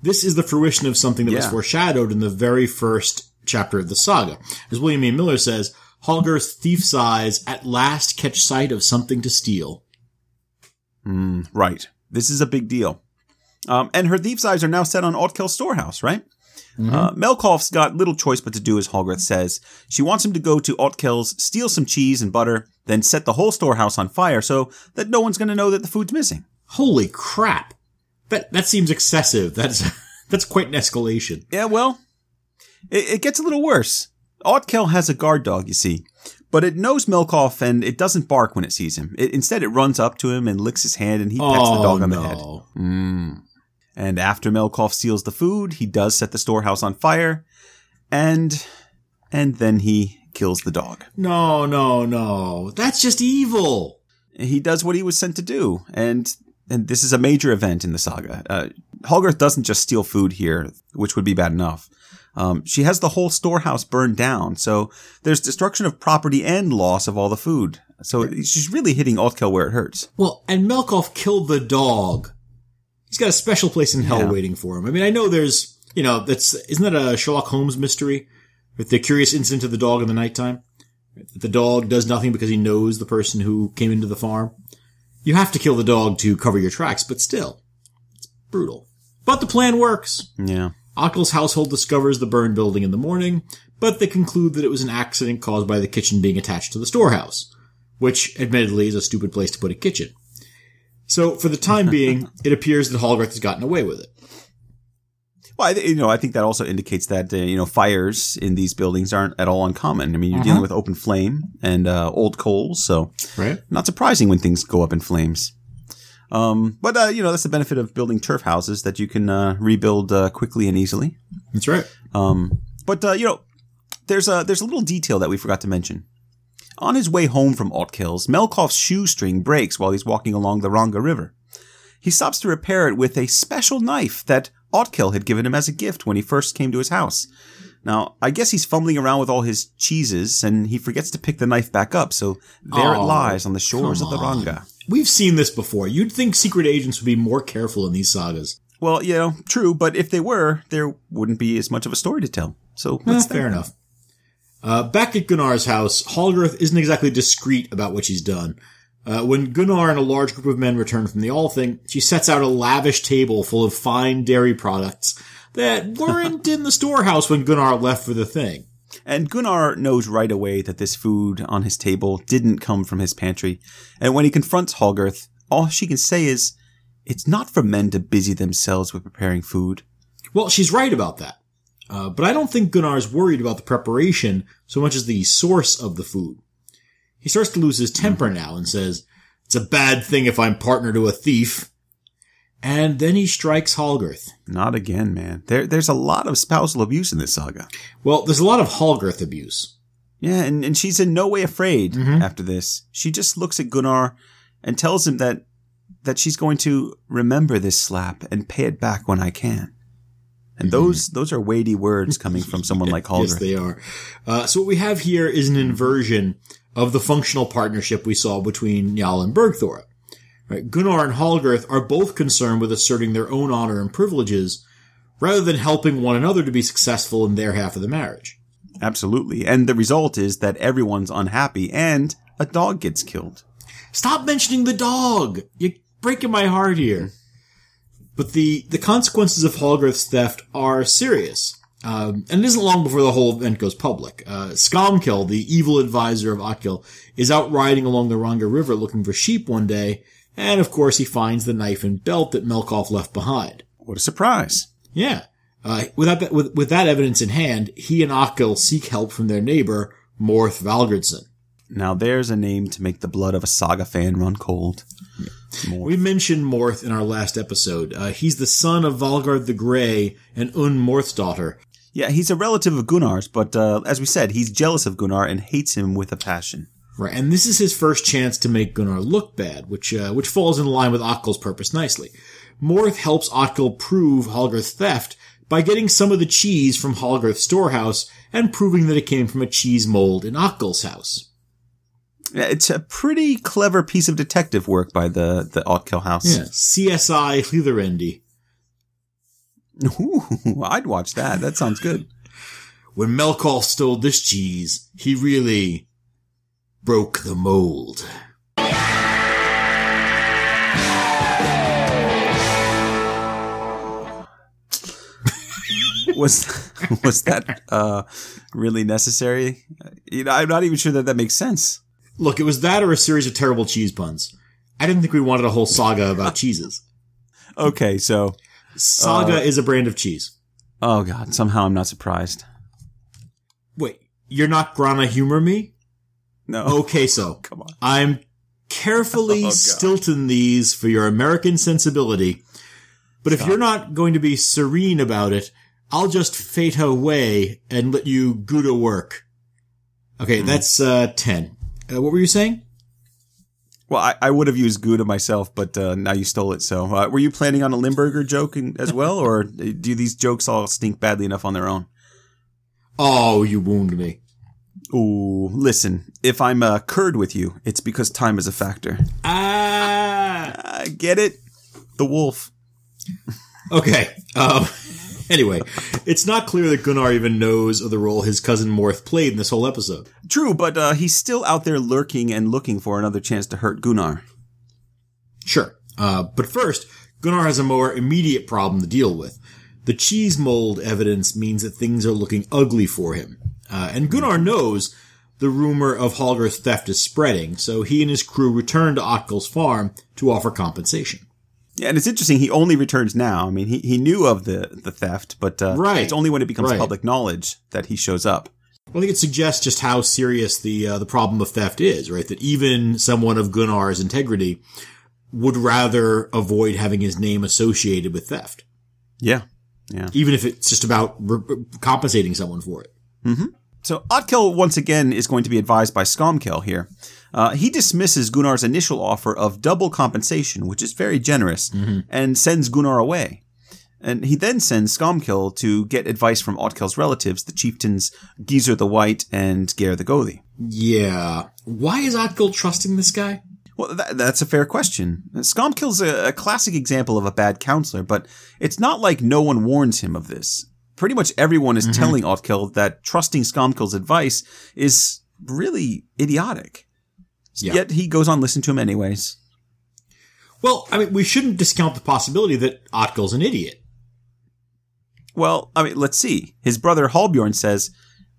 This is the fruition of something that was foreshadowed in the very first chapter of the saga. As William E. Miller says, Halgarth's thief's eyes at last catch sight of something to steal. Right. This is a big deal. Um, and her thief's eyes are now set on Otkel's storehouse, right? Uh, Melkolf's got little choice but to do as Holgerth says. She wants him to go to Otkel's, steal some cheese and butter, then set the whole storehouse on fire so that no one's going to know that the food's missing. Holy crap! That that seems excessive. That's that's quite an escalation. Yeah, well, it, it gets a little worse. Otkel has a guard dog, you see. But it knows Melkolf and it doesn't bark when it sees him. It, instead, it runs up to him and licks his hand and he pets the dog on the head. Oh, Mm. And after Melkolf steals the food, he does set the storehouse on fire, and and then he kills the dog. No, no, no. That's just evil. He does what he was sent to do, and and this is a major event in the saga. Uh, Holgarth doesn't just steal food here, which would be bad enough. Um, she has the whole storehouse burned down, so there's destruction of property and loss of all the food. So she's really hitting Otkel where it hurts. Well, and Melkolf killed the dog. He's got a special place in hell Yeah. waiting for him. I mean, I know there's, you know, that's isn't that a Sherlock Holmes mystery with the curious incident of the dog in the nighttime? The dog does nothing because he knows the person who came into the farm. You have to kill the dog to cover your tracks, but still, it's brutal. But the plan works. Yeah. Otkel's household discovers the burned building in the morning, but they conclude that it was an accident caused by the kitchen being attached to the storehouse, which admittedly is a stupid place to put a kitchen. So for the time being, it appears that Hallgarth has gotten away with it. Well, I, you know, I think that also indicates that uh, you know fires in these buildings aren't at all uncommon. I mean, you're dealing with open flame and uh, old coals, so Right? not surprising when things go up in flames. Um, but uh, you know, that's the benefit of building turf houses that you can uh, rebuild uh, quickly and easily. That's right. Um, but uh, you know, there's a there's a little detail that we forgot to mention. On his way home from Otkel's, Melkolf's shoestring breaks while he's walking along the Ranga River. He stops to repair it with a special knife that Otkel had given him as a gift when he first came to his house. Now, I guess he's fumbling around with all his cheeses and he forgets to pick the knife back up, so there it Oh, lies on the shores of the. Ranga. We've seen this before. You'd think secret agents would be more careful in these sagas. Well, you know, true, but if they were, there wouldn't be as much of a story to tell. So Eh, fair enough. Uh, back at Gunnar's house, Hallgarth isn't exactly discreet about what she's done. Uh, when Gunnar and a large group of men return from the Althing, she sets out a lavish table full of fine dairy products that weren't in the storehouse when Gunnar left for the thing. And Gunnar knows right away that this food on his table didn't come from his pantry. And when he confronts Holgarth, all she can say is, it's not for men to busy themselves with preparing food. Well, she's right about that. Uh, but I don't think Gunnar's worried about the preparation so much as the source of the food. He starts to lose his temper now and says, It's a bad thing if I'm partner to a thief. And then he strikes Hallgarth. Not again, man. There, there's a lot of spousal abuse in this saga. Well, there's a lot of Hallgarth abuse. Yeah, and, and she's in no way afraid Mhm. after this. She just looks at Gunnar and tells him that that she's going to remember this slap and pay it back when I can. And those those are weighty words coming from someone like Yes, they are. Uh, so what we have here is an inversion of the functional partnership we saw between Njal and Bergthora. Right? Gunnar and Hallgarth are both concerned with asserting their own honor and privileges, rather than helping one another to be successful in their half of the marriage. Absolutely. And the result is that everyone's unhappy and a dog gets killed. Stop mentioning the dog. You're breaking my heart here. But the, the consequences of Hallgarth's theft are serious. Um, and it isn't long before the whole event goes public. Uh, the evil advisor of Otkel, is out riding along the Ranga River looking for sheep one day, and of course he finds the knife and belt that Melkolf left behind. What a surprise. Yeah. Uh, with, that, with, with that evidence in hand, he and Otkel seek help from their neighbor, Morth Valgardson. Now there's a name to make the blood of a saga fan run cold. We mentioned Morth in our last episode. Uh, he's the son of Valgard the Grey and Un Morth's daughter. Yeah, he's a relative of Gunnar's, but uh, as we said, he's jealous of Gunnar and hates him with a passion. Right, and this is his first chance to make Gunnar look bad, which uh, which falls in line with Otkel's purpose nicely. Morth helps Otkel prove Hallgarth's theft by getting some of the cheese from Hallgarth's storehouse and proving that it came from a cheese mold in Otkel's house. It's a pretty clever piece of detective work by the the Otkel house. Yeah, CSI Hlidarendi. Ooh, I'd watch that. That sounds good. When Melkolf stole this cheese, he really broke the mold. Was was that uh, really necessary? You know, I'm not even sure that that makes sense. Look, it was that or a series of terrible cheese puns. I didn't think we wanted a whole saga about cheeses. Okay, so Saga is a brand of cheese. oh god, somehow I'm not surprised. Wait, you're not gonna humor me? No. Okay, so Come on. I'm carefully Oh, God. stilting these for your American sensibility. But if you're not going to be serene about it, I'll just fade away and let you go to work. Okay, that's uh, 10. Uh, what were you saying? Well, I, I would have used Gouda myself, but uh, now you stole it. So, uh, were you planning on a Limburger joke in, as well, or do these jokes all stink badly enough on their own? Oh, you wound me. Ooh, listen. If I'm uh, curd with you, it's because time is a factor. Ah. Get it. The wolf. Okay. Um, anyway, it's not clear that Gunnar even knows of the role his cousin Morth played in this whole episode. True, but uh, he's still out there lurking and looking for another chance to hurt Gunnar. Sure. Uh, but first, Gunnar has a more immediate problem to deal with. The cheese mold evidence means that things are looking ugly for him. Uh, and Gunnar knows the rumor of Holger's theft is spreading, so he and his crew return to Otkel's farm to offer compensation. Yeah, and it's interesting. He only returns now. I mean, he, he knew of the, the theft, but uh, Right. it's only when it becomes Right. public knowledge that he shows up. Well, I think it suggests just how serious the uh, the problem of theft is, right? That even someone of Gunnar's integrity would rather avoid having his name associated with theft, Yeah, yeah. even if it's just about re- compensating someone for it. So Otkel once again is going to be advised by Skomkel here. Uh, he dismisses Gunnar's initial offer of double compensation, which is very generous, and sends Gunnar away. And he then sends Skomkel to get advice from Otkel's relatives, the chieftains Gizur the White and Geir the Gothi. Yeah. Why is Otkel trusting this guy? Well, that, that's a fair question. Skomkel's a, a classic example of a bad counselor, but it's not like no one warns him of this. Pretty much everyone is telling Otkel that trusting Skomkel's advice is really idiotic. Yeah. Yet he goes on listening to him anyways. Well, I mean, we shouldn't discount the possibility that Otkel's an idiot. Well, I mean, let's see. His brother Halbjorn says,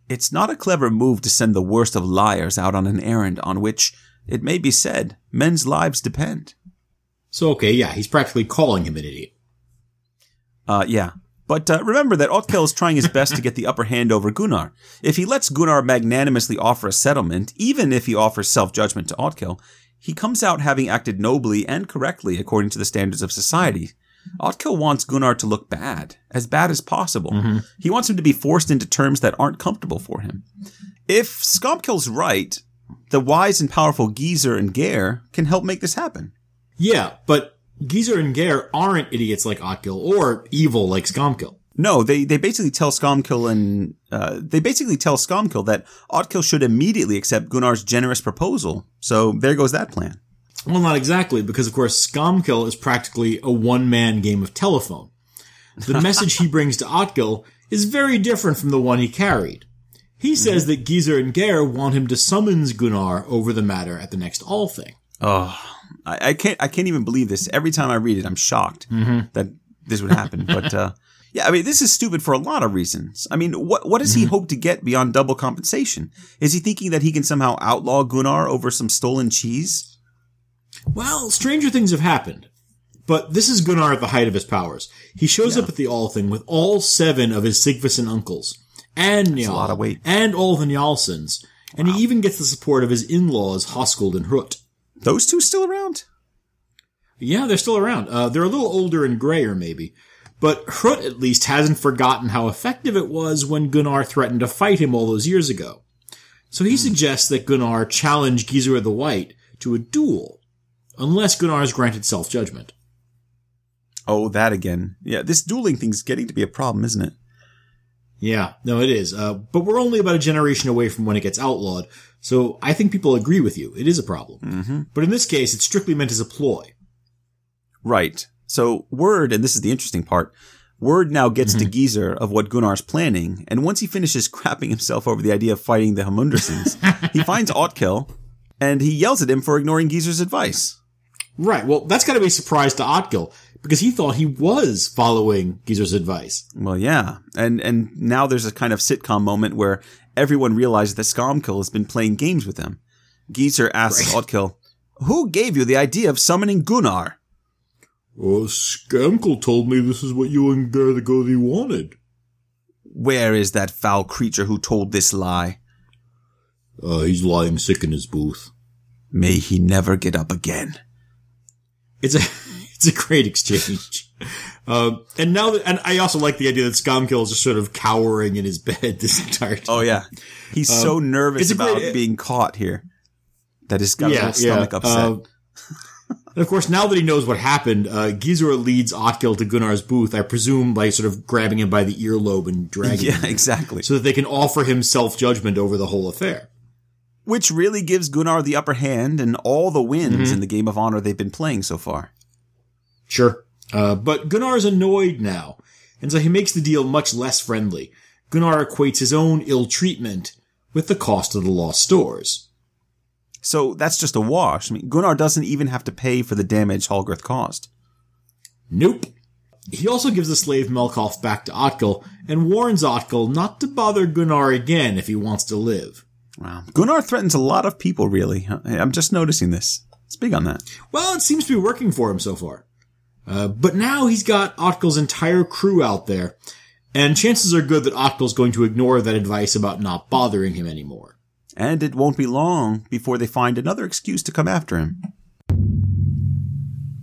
It's not a clever move to send the worst of liars out on an errand on which, it may be said, men's lives depend. So, okay, yeah, he's practically calling him an idiot. Uh, yeah. But uh, remember that Otkel is trying his best to get the upper hand over Gunnar. If he lets Gunnar magnanimously offer a settlement, even if he offers self-judgment to Otkel, he comes out having acted nobly and correctly according to the standards of society. Otkel wants Gunnar to look bad, as bad as possible. He wants him to be forced into terms that aren't comfortable for him. If Skomkel's right, the wise and powerful Gizur and Geir can help make this happen. Yeah, but Gizur and Geir aren't idiots like Otkel or evil like Skomkel. No, they, they basically tell Skomkel and uh, they basically tell Skomkel that Otkel should immediately accept Gunnar's generous proposal. So there goes that plan. Well, not exactly, because of course Skomkel is practically a one-man game of telephone. The message he brings to Otkel is very different from the one he carried. He says that Gizur and Geir want him to summons Gunnar over the matter at the next Althing. Oh, I, I can't I can't even believe this. Every time I read it, I'm shocked that this would happen. but uh, yeah, I mean, this is stupid for a lot of reasons. I mean, what what does he hope to get beyond double compensation? Is he thinking that he can somehow outlaw Gunnar over some stolen cheese? Well, stranger things have happened. But this is Gunnar at the height of his powers. He shows up at the Althing with all seven of his Sigfusson uncles, and Njal, a lot of weight. and all the Njalsons, and he even gets the support of his in-laws, Hoskuld and Hrut. Those two still around? Yeah, they're still around. Uh, they're a little older and grayer, maybe. But Hrut at least hasn't forgotten how effective it was when Gunnar threatened to fight him all those years ago. So he suggests that Gunnar challenge Gizur the White to a duel, unless Gunnar is granted self-judgment. Oh, that again. Yeah, this dueling thing's getting to be a problem, isn't it? Yeah, no, it is. Uh, but we're only about a generation away from when it gets outlawed, so I think people agree with you. It is a problem. Mm-hmm. But in this case, it's strictly meant as a ploy. Right. So Word, and this is the interesting part, Word now gets Mm-hmm. to Gizur of what Gunnar's planning, and once he finishes crapping himself over the idea of fighting the Hamundersons, he finds Otkel, and he yells at him for ignoring Gizur's advice. Right. Well, that's got to be a surprise to Otkel because he thought he was following Gizur's advice. Well, yeah, and and now there's a kind of sitcom moment where everyone realizes that Skomkel has been playing games with them. Gizur asks Otkel, "Who gave you the idea of summoning Gunnar?" Skamkel told me this is what you and Gardagothi wanted. Where is that foul creature who told this lie? Uh, he's lying sick in his booth. May he never get up again. It's a it's a great exchange. Uh, and now that, and I also like the idea that Skomkel is just sort of cowering in his bed this entire time. Oh yeah, he's so nervous about great- being caught here that he's got his stomach upset. Uh, and of course, now that he knows what happened, uh, Gizur leads Otkel to Gunnar's booth, I presume by sort of grabbing him by the earlobe and dragging yeah, him, exactly. so that they can offer him self-judgment over the whole affair. Which really gives Gunnar the upper hand and all the wins Mm-hmm. in the game of honor they've been playing so far. Sure. Uh, but is annoyed now, and so he makes the deal much less friendly. Gunnar equates his own ill treatment with the cost of the lost stores. So that's just a wash. I mean, Gunnar doesn't even have to pay for the damage Halgrith caused. Nope. He also gives the slave Melkolf back to Otkel and warns Otkel not to bother Gunnar again if he wants to live. Wow. Gunnar threatens a lot of people, really. I'm just noticing this. Speak on that. Well, it seems to be working for him so far. Uh, but now he's got Otkel's entire crew out there, and chances are good that Otkel's going to ignore that advice about not bothering him anymore. And it won't be long before they find another excuse to come after him.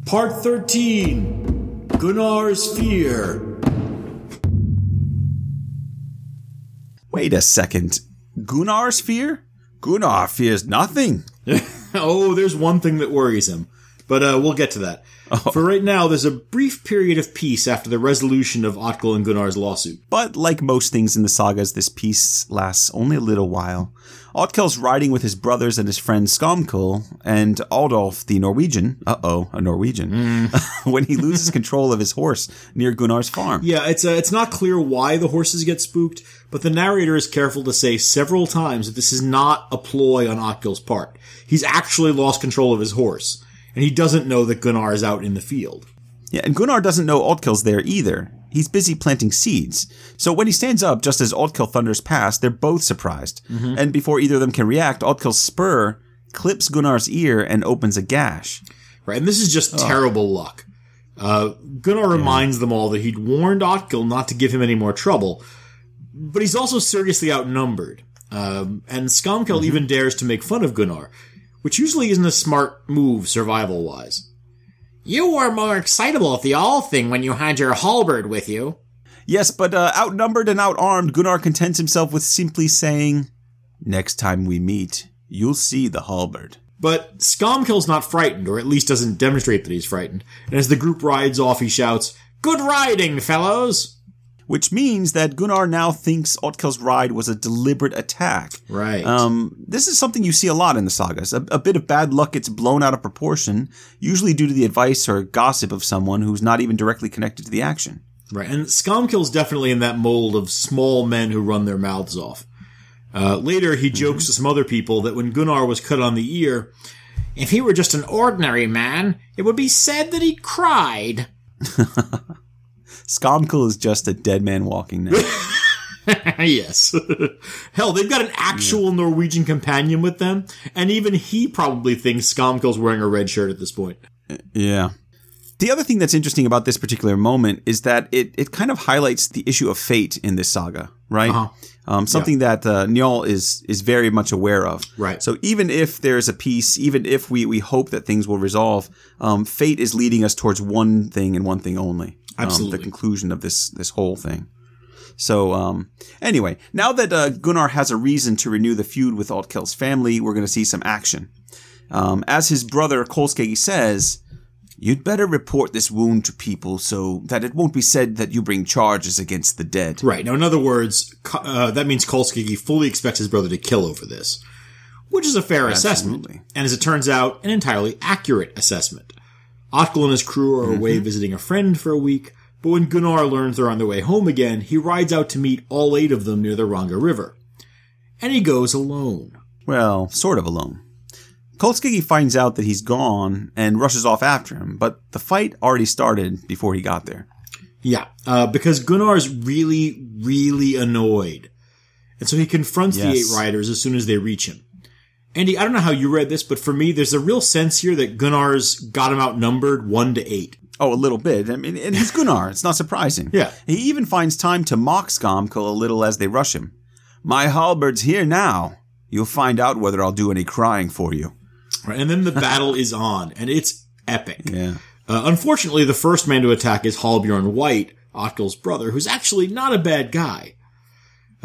Part 13 Gunnar's Fear. Wait a second. Gunnar's fear? Gunnar fears nothing. oh, there's one thing that worries him, but uh, we'll get to that. For right now, there's a brief period of peace after the resolution of Otkel and Gunnar's lawsuit. But like most things in the sagas, this peace lasts only a little while. Otkell's riding with his brothers and his friend Skomkel and Aldolf the Norwegian. Uh oh, a Norwegian. when he loses control of his horse near Gunnar's farm. Yeah, it's uh, it's not clear why the horses get spooked, but the narrator is careful to say several times that this is not a ploy on Otkel's part. He's actually lost control of his horse, and he doesn't know that Gunnar is out in the field. Yeah, and Gunnar doesn't know Otkell's there either. He's busy planting seeds. So when he stands up just as Otkel thunders past, they're both surprised. And before either of them can react, Otkel's spur clips Gunnar's ear and opens a gash. Right, and this is just terrible luck. Uh, Gunnar reminds them all that he'd warned Otkel not to give him any more trouble, but he's also seriously outnumbered. Um, and Skomkel even dares to make fun of Gunnar, which usually isn't a smart move survival wise. You were more excitable at the all thing when you had your halberd with you. Yes, but uh, outnumbered and outarmed, Gunnar contents himself with simply saying, Next time we meet, you'll see the halberd. But Skomkel's not frightened, or at least doesn't demonstrate that he's frightened. And as the group rides off, he shouts, Good riding, fellows! Which means that Gunnar now thinks Otkell's ride was a deliberate attack. Right. Um, this is something you see a lot in the sagas. A, a bit of bad luck gets blown out of proportion, usually due to the advice or gossip of someone who's not even directly connected to the action. Right, and Skomkel's definitely in that mold of small men who run their mouths off. Uh, later, he jokes to some other people that when Gunnar was cut on the ear, if he were just an ordinary man, it would be said that he cried. Skomkel is just a dead man walking now. yes. Hell, they've got an actual Norwegian companion with them, and even he probably thinks Skomkel's wearing a red shirt at this point. yeah. The other thing that's interesting about this particular moment is that it, it kind of highlights the issue of fate in this saga, right? Uh-huh. Um, something that uh, Njal is is very much aware of. Right. So even if there's a peace, even if we, we hope that things will resolve, um, fate is leading us towards one thing and one thing only. Um, Absolutely. the conclusion of this this whole thing. So um, anyway, now that uh, Gunnar has a reason to renew the feud with Otkell's family, we're going to see some action. Um, as his brother Kolskegi says, You'd better report this wound to people so that it won't be said that you bring charges against the dead. Right. Now, in other words, uh, that means Kolskegi fully expects his brother to kill over this, which is a fair assessment, and as it turns out, an entirely accurate assessment. Otkel and his crew are away visiting a friend for a week, but when Gunnar learns they're on their way home again, he rides out to meet all eight of them near the Ranga River. And he goes alone. Well, sort of alone. Kolskegi finds out that he's gone and rushes off after him, but the fight already started before he got there. Yeah, uh, because Gunnar's really, really annoyed. And so he confronts the eight riders as soon as they reach him. Andy, I don't know how you read this, but for me, there's a real sense here that Gunnar's got him outnumbered one to eight. Oh, a little bit. I mean, and he's Gunnar. It's not surprising. Yeah. He even finds time to mock Skomkel a little as they rush him. My halberd's here now. You'll find out whether I'll do any crying for you. Right, and then the battle is on, and it's epic. Yeah. Uh, unfortunately, the first man to attack is Halbjorn White, Otkel's brother, who's actually not a bad guy.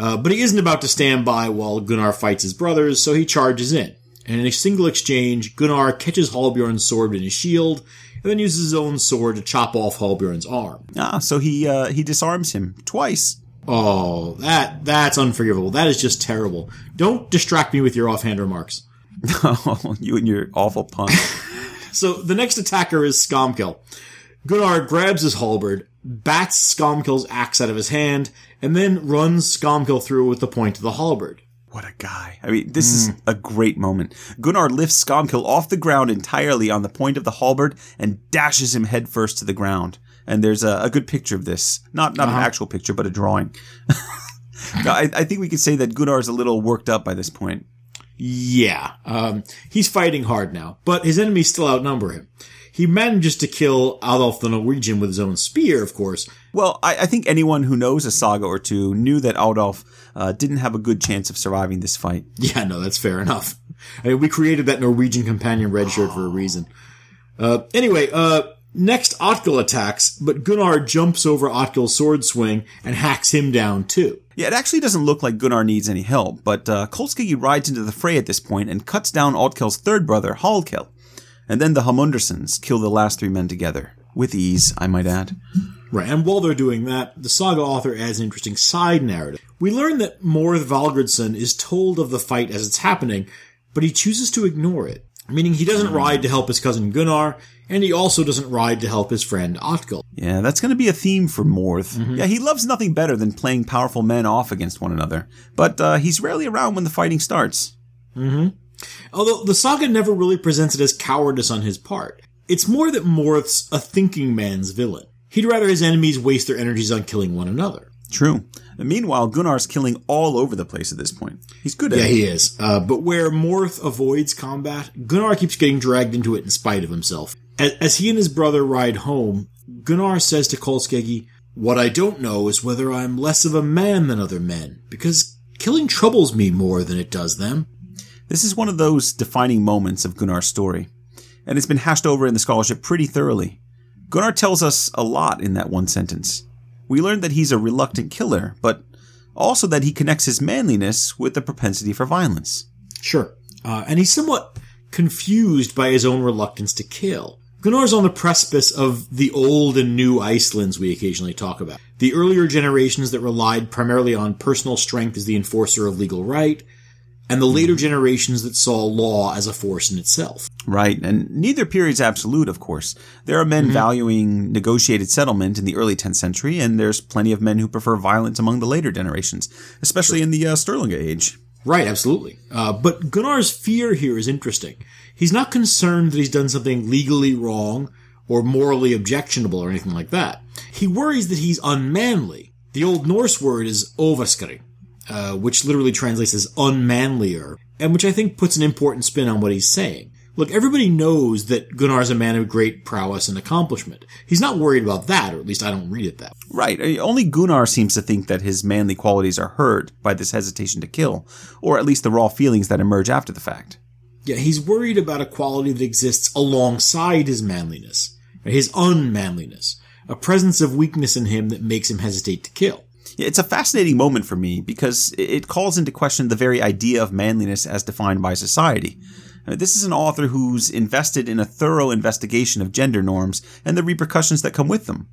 Uh, but he isn't about to stand by while Gunnar fights his brothers, so he charges in. And in a single exchange, Gunnar catches Halbjorn's sword in his shield, and then uses his own sword to chop off Halbjorn's arm. Ah, so he uh, he disarms him twice. Oh, that that's unforgivable. That is just terrible. Don't distract me with your offhand remarks. Oh, you and your awful pun. So the next attacker is Skomkel. Gunnar grabs his halberd, bats Skomkel's axe out of his hand, and then runs Skomkel through with the point of the halberd. What a guy. I mean, this is a great moment. Gunnar lifts Skomkel off the ground entirely on the point of the halberd and dashes him headfirst to the ground. And there's a, a good picture of this. Not not an actual picture, but a drawing. I, I think we could say that Gunnar's a little worked up by this point. Yeah, um, he's fighting hard now, but his enemies still outnumber him. He manages to kill Adolf the Norwegian with his own spear, of course. Well, I, I think anyone who knows a saga or two knew that Adolf uh, didn't have a good chance of surviving this fight. Yeah, no, that's fair enough. I mean, we created that Norwegian companion red shirt for a reason. Uh, anyway, uh, next Otkel attacks, but Gunnar jumps over Otkel's sword swing and hacks him down too. Yeah, it actually doesn't look like Gunnar needs any help, but uh, rides into the fray at this point and cuts down Otkel's third brother, Hallkel. And then the Hamundersons kill the last three men together. With ease, I might add. Right, and while they're doing that, the saga author adds an interesting side narrative. We learn that Morth Valgardson is told of the fight as it's happening, but he chooses to ignore it. Meaning he doesn't ride to help his cousin Gunnar, and he also doesn't ride to help his friend Otkel. Yeah, that's going to be a theme for Morth. Yeah, he loves nothing better than playing powerful men off against one another, but uh, he's rarely around when the fighting starts. Although the saga never really presents it as cowardice on his part. It's more that Morth's a thinking man's villain. He'd rather his enemies waste their energies on killing one another. True. And meanwhile, Gunnar's killing all over the place at this point. He's good at Yeah, it. Yeah, he is. Uh, but where Morth avoids combat, Gunnar keeps getting dragged into it in spite of himself. As, as he and his brother ride home, Gunnar says to Kolskegi, What I don't know is whether I'm less of a man than other men, because killing troubles me more than it does them. This is one of those defining moments of Gunnar's story, and it's been hashed over in the scholarship pretty thoroughly. Gunnar tells us a lot in that one sentence. We learn that he's a reluctant killer, but also that he connects his manliness with the propensity for violence. Sure. Uh, and he's somewhat confused by his own reluctance to kill. Gunnar's on the precipice of the old and new Icelands we occasionally talk about. The earlier generations that relied primarily on personal strength as the enforcer of legal right, and the later generations that saw law as a force in itself. Right, and neither period's absolute, of course. There are men valuing negotiated settlement in the early 10th century, and there's plenty of men who prefer violence among the later generations, especially in the uh, Sturlung Age. Right, absolutely. Uh, but Gunnar's fear here is interesting. He's not concerned that he's done something legally wrong or morally objectionable or anything like that. He worries that he's unmanly. The Old Norse word is ovaskari, uh, which literally translates as unmanlier, and which I think puts an important spin on what he's saying. Look, everybody knows that Gunnar's a man of great prowess and accomplishment. He's not worried about that, or at least I don't read it that. way. Right, uh, only Gunnar seems to think that his manly qualities are hurt by this hesitation to kill, or at least the raw feelings that emerge after the fact. Yeah, he's worried about a quality that exists alongside his manliness, his unmanliness, a presence of weakness in him that makes him hesitate to kill. It's a fascinating moment for me because it calls into question the very idea of manliness as defined by society. Uh, This is an author who's invested in a thorough investigation of gender norms and the repercussions that come with them.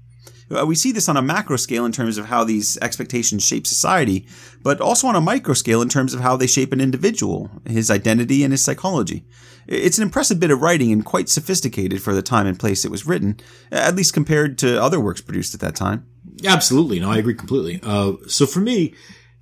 Uh, We see this on a macro scale in terms of how these expectations shape society, but also on a micro scale in terms of how they shape an individual, his identity, and his psychology. It's an impressive bit of writing and quite sophisticated for the time and place it was written, at least compared to other works produced at that time. Absolutely, no, I agree completely. Uh, so for me,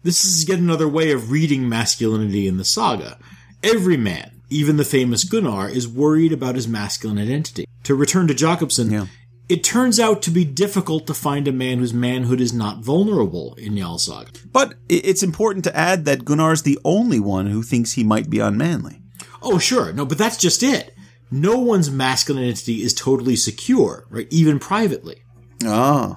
this is yet another way of reading masculinity in the saga. Every man, even the famous Gunnar, is worried about his masculine identity. To return to Jakobsson, Yeah. it turns out to be difficult to find a man whose manhood is not vulnerable in Njal Saga. But it's important to add that Gunnar's the only one who thinks he might be unmanly. Oh, sure. No, but that's just it. No one's masculine identity is totally secure, right? Even privately. Ah.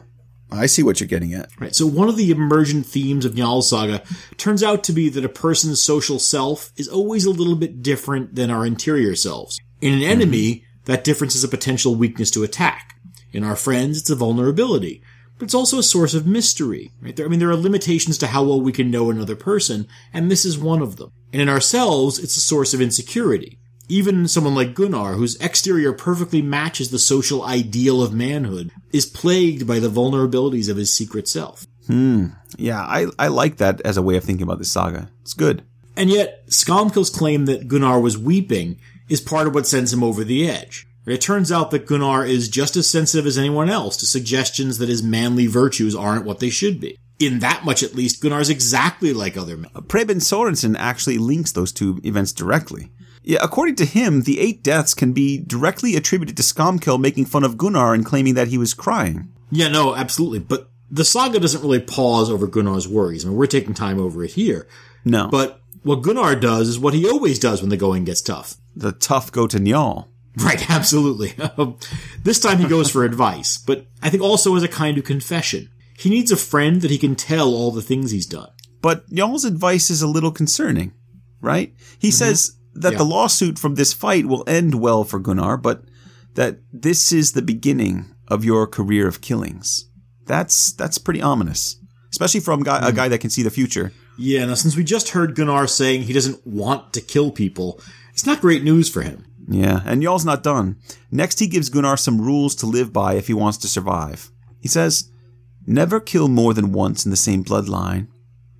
I see what you're getting at. Right. So one of the emergent themes of Njal's saga turns out to be that a person's social self is always a little bit different than our interior selves. In an enemy, mm-hmm. that difference is a potential weakness to attack. In our friends, it's a vulnerability. But it's also a source of mystery, right? There, I mean, there are limitations to how well we can know another person, and this is one of them. And in ourselves, it's a source of insecurity. Even someone like Gunnar, whose exterior perfectly matches the social ideal of manhood, is plagued by the vulnerabilities of his secret self. Hmm. Yeah, I, I like that as a way of thinking about this saga. It's good. And yet, Skomkel's claim that Gunnar was weeping is part of what sends him over the edge. It turns out that Gunnar is just as sensitive as anyone else to suggestions that his manly virtues aren't what they should be. In that much, at least, Gunnar's exactly like other men. Preben Sorensen actually links those two events directly. Yeah, according to him, the eight deaths can be directly attributed to Skomkel making fun of Gunnar and claiming that he was crying. Yeah, no, absolutely. But the saga doesn't really pause over Gunnar's worries. I mean, we're taking time over it here. No. But what Gunnar does is what he always does when the going gets tough. the tough go to Njal. Right, absolutely. this time he goes for advice, but I think also as a kind of confession. He needs a friend that he can tell all the things he's done. But Njal's advice is a little concerning, right? He mm-hmm. says that Yeah. the lawsuit from this fight will end well for Gunnar, but that this is the beginning of your career of killings. That's that's pretty ominous, especially from guy, a hmm. guy that can see the future. Yeah, now since we just heard Gunnar saying he doesn't want to kill people, it's not great news for him. Yeah, and Njal's not done. Next, he gives Gunnar some rules to live by if he wants to survive. He says, Never kill more than once in the same bloodline,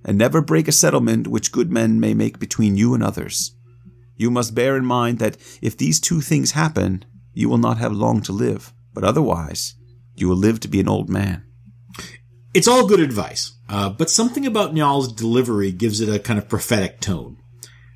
and never break a settlement which good men may make between you and others. You must bear in mind that if these two things happen, you will not have long to live, but otherwise, you will live to be an old man. It's all good advice, uh, but something about Njal's delivery gives it a kind of prophetic tone.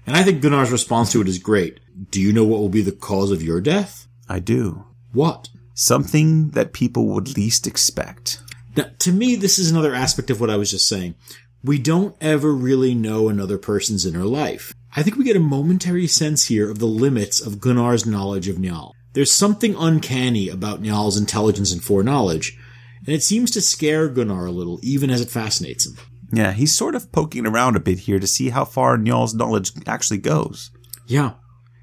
And I think Gunnar's response to it is great. Do you know what will be the cause of your death? I do. What? Something that people would least expect. Now, to me, this is another aspect of what I was just saying. We don't ever really know another person's inner life. I think we get a momentary sense here of the limits of Gunnar's knowledge of Njal. There's something uncanny about Njal's intelligence and foreknowledge, and it seems to scare Gunnar a little, even as it fascinates him. Yeah, he's sort of poking around a bit here to see how far Njal's knowledge actually goes. Yeah.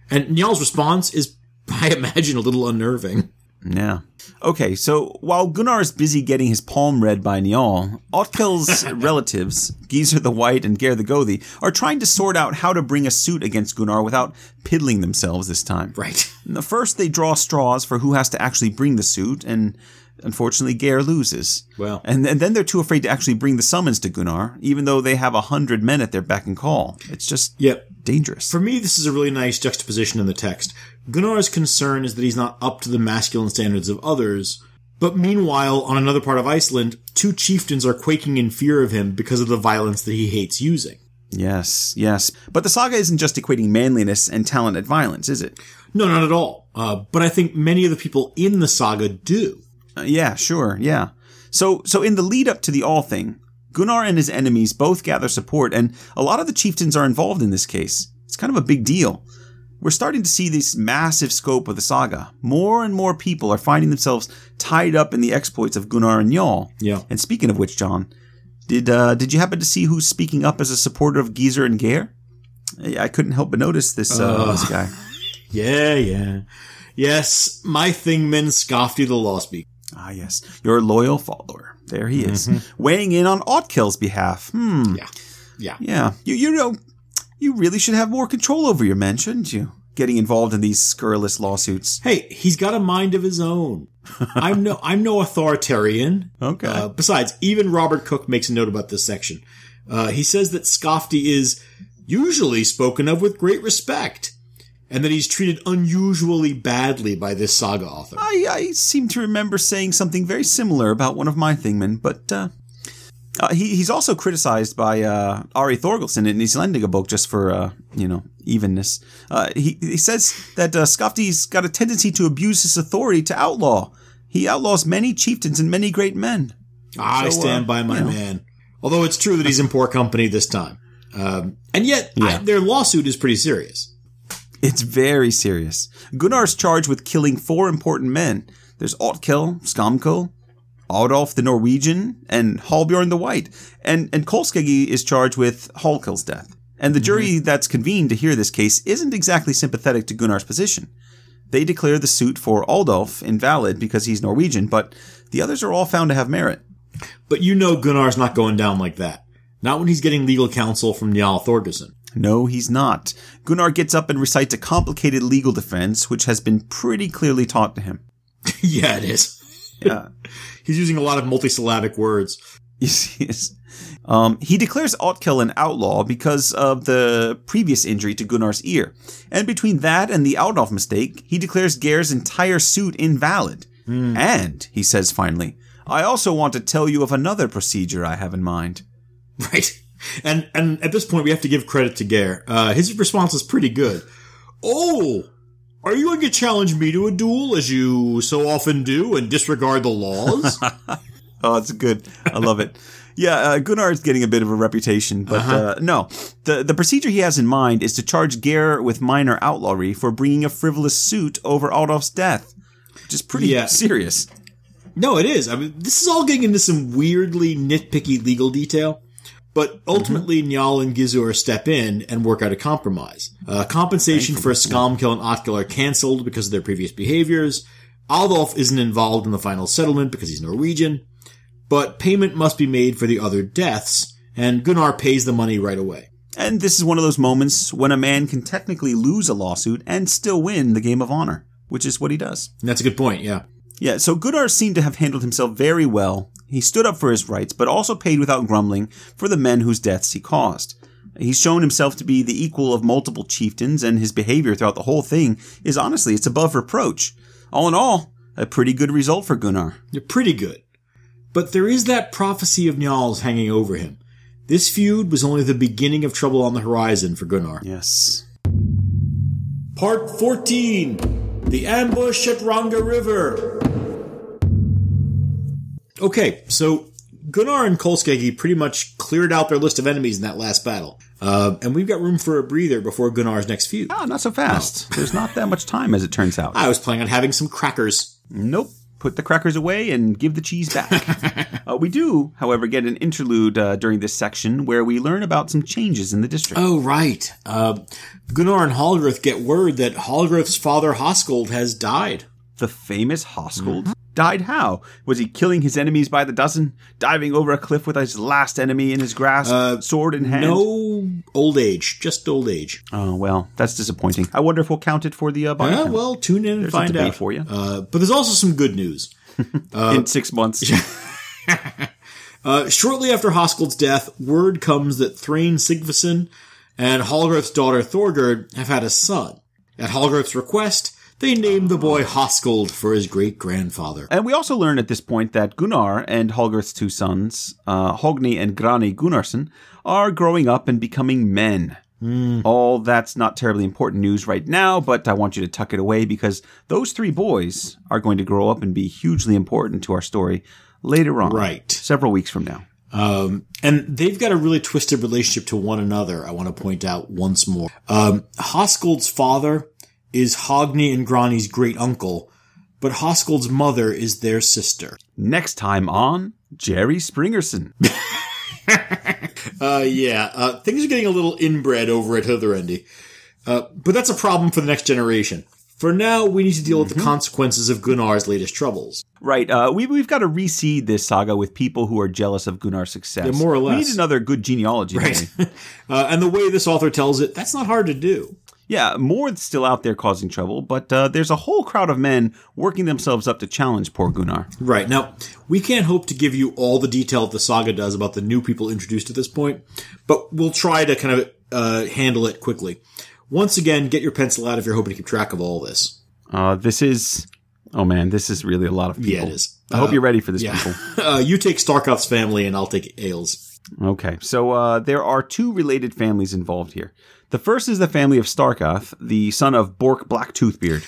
And Njal's response is, I imagine, a little unnerving. Yeah. Okay, so while Gunnar is busy getting his palm read by Njal, Otkell's relatives, Gizur the White and Geir the Gothi, are trying to sort out how to bring a suit against Gunnar without piddling themselves this time. Right. And the First, they draw straws for who has to actually bring the suit, and unfortunately, Geir loses. Well. and, and then they're too afraid to actually bring the summons to Gunnar, even though they have a hundred men at their beck and call. It's just Yep. dangerous. For me, this is a really nice juxtaposition in the text. Gunnar's concern is that he's not up to the masculine standards of others, but meanwhile, on another part of Iceland, two chieftains are quaking in fear of him because of the violence that he hates using. Yes, yes. But the saga isn't just equating manliness and talent at violence, is it? No, not at all. Uh, but I think many of the people in the saga do. Uh, yeah, sure, yeah. So, so in the lead up to the All thing, Gunnar and his enemies both gather support, and a lot of the chieftains are involved in this case. It's kind of a big deal. We're starting to see this massive scope of the saga. More and more people are finding themselves tied up in the exploits of Gunnar and Njal. Yeah. And speaking of which, John, did uh, did you happen to see who's speaking up as a supporter of Gizur and Geir? I couldn't help but notice this uh, this guy. Yeah, yeah. Yes, my thingman Skafti the Law Speak. Ah, yes, your loyal follower. There he is, weighing in on Otkel's behalf. Hmm. Yeah. Yeah. Yeah, you you know, you really should have more control over your men, shouldn't you? Getting involved in these scurrilous lawsuits. Hey, he's got a mind of his own. I'm no, I'm no authoritarian. Okay. Uh, besides, even Robert Cook makes a note about this section. Uh, he says that Skafti is usually spoken of with great respect, and that he's treated unusually badly by this saga author. I I seem to remember saying something very similar about one of my thingmen, but uh, uh, he he's also criticized by uh, Ari Thorgilsson and he's lending a book just for uh, you know evenness. Uh, he he says that uh, Skafti's got a tendency to abuse his authority to outlaw. He outlaws many chieftains and many great men. I So, uh, stand by my you know. man. Although it's true that he's in poor company this time. Um, and yet, I- their lawsuit is pretty serious. It's very serious. Gunnar's charged with killing four important men. There's Otkel, Skomkel, Adolf the Norwegian, and Halbjorn the White. And, and Kolskegi is charged with Hallkel's death. And the mm-hmm. jury that's convened to hear this case isn't exactly sympathetic to Gunnar's position. They declare the suit for Adolf invalid because he's Norwegian, but the others are all found to have merit. But you know Gunnar's not going down like that. Not when he's getting legal counsel from Njal Thorgeirsson. No, he's not. Gunnar gets up and recites a complicated legal defense, which has been pretty clearly taught to him. yeah, it is. Yeah. He's using a lot of multisyllabic words. Yes, yes. Um, he declares Otkel an outlaw because of the previous injury to Gunnar's ear. And between that and the Adolf mistake, he declares Geir's entire suit invalid. And, he says finally, I also want to tell you of another procedure I have in mind. Right. And and at this point, we have to give credit to Gare. Uh, his response is pretty good. Oh, are you going to challenge me to a duel as you so often do and disregard the laws? Oh, it's good. I love it. Yeah, uh, Gunnar is getting a bit of a reputation, but uh no. The the procedure he has in mind is to charge Geir with minor outlawry for bringing a frivolous suit over Audolf's death, which is pretty Yeah. serious. no, it is. I mean, this is all getting into some weirdly nitpicky legal detail. But ultimately, Njal and Gizur step in and work out a compromise. Uh, compensation for Skomkel and Otkel are cancelled because of their previous behaviors. Audolf isn't involved in the final settlement because he's Norwegian. But payment must be made for the other deaths, and Gunnar pays the money right away. And this is one of those moments when a man can technically lose a lawsuit and still win the game of honor, which is what he does. And that's a good point, yeah. Yeah, so Gunnar seemed to have handled himself very well. He stood up for his rights, but also paid without grumbling for the men whose deaths he caused. He's shown himself to be the equal of multiple chieftains, and his behavior throughout the whole thing is honestly, it's above reproach. All in all, a pretty good result for Gunnar. You're pretty good. But there is that prophecy of Njal's hanging over him. This feud was only the beginning of trouble on the horizon for Gunnar. Yes. Part 14 The Ambush at Ranga River. Okay, so Gunnar and Kolskegi pretty much cleared out their list of enemies in that last battle. Uh, and we've got room for a breather before Gunnar's next feud. Ah, not so fast. There's not that much time, as it turns out. I was planning on having some crackers. Nope. Put the crackers away and give the cheese back. uh, we do, however, get an interlude uh, during this section where we learn about some changes in the district. Oh, right. Uh, Gunnar and Hallgerd get word that Hallgerd's father Hoskuld has died. The famous Hoskuld died how? Was he killing his enemies by the dozen, diving over a cliff with his last enemy in his grasp, sword in hand? No old age, just old age. Oh well, that's disappointing. I wonder if we'll count it for the uh, body Yeah, count well, tune in and There's find out for you. Uh, but there's also some good news. in six months. Uh, shortly after Hoskuld's death, word comes that Thrain Sigfusson and Hallgerd's daughter Thorgerd have had a son. At Hallgerd's request, they named the boy Hoskuld for his great grandfather. And we also learn at this point that Gunnar and Hallgerd's two sons, uh, Hogni and Grani Gunnarsson, are growing up and becoming men. All that's not terribly important news right now, but I want you to tuck it away because those three boys are going to grow up and be hugely important to our story later on. Right. Several weeks from now. Um, and they've got a really twisted relationship to one another, I want to point out once more. Um, Hoskuld's father is Hogni and Grani's great uncle, but Hoskuld's mother is their sister. Next time on Jerry Springerson. Uh, yeah, uh, things are getting a little inbred over at Hlidarendi. Uh, but that's a problem for the next generation. For now, we need to deal with the consequences of Gunnar's latest troubles. Right. Uh, we, we've got to reseed this saga with people who are jealous of Gunnar's success. Yeah, more or less. We need another good genealogy. don't? Uh, and the way this author tells it, that's not hard to do. Yeah, Mord's still out there causing trouble, but uh, there's a whole crowd of men working themselves up to challenge poor Gunnar. Right. Now, we can't hope to give you all the detail that the saga does about the new people introduced at this point, but we'll try to kind of uh, handle it quickly. Once again, get your pencil out if you're hoping to keep track of all this. Uh, this is, oh man, this is really a lot of people. Yeah, it is. I hope you're ready for this, Yeah. people. uh, you take Starkov's family, and I'll take Egil's. Okay, so uh, there are two related families involved here. The first is the family of Starkoth, the son of Bork Blacktoothbeard.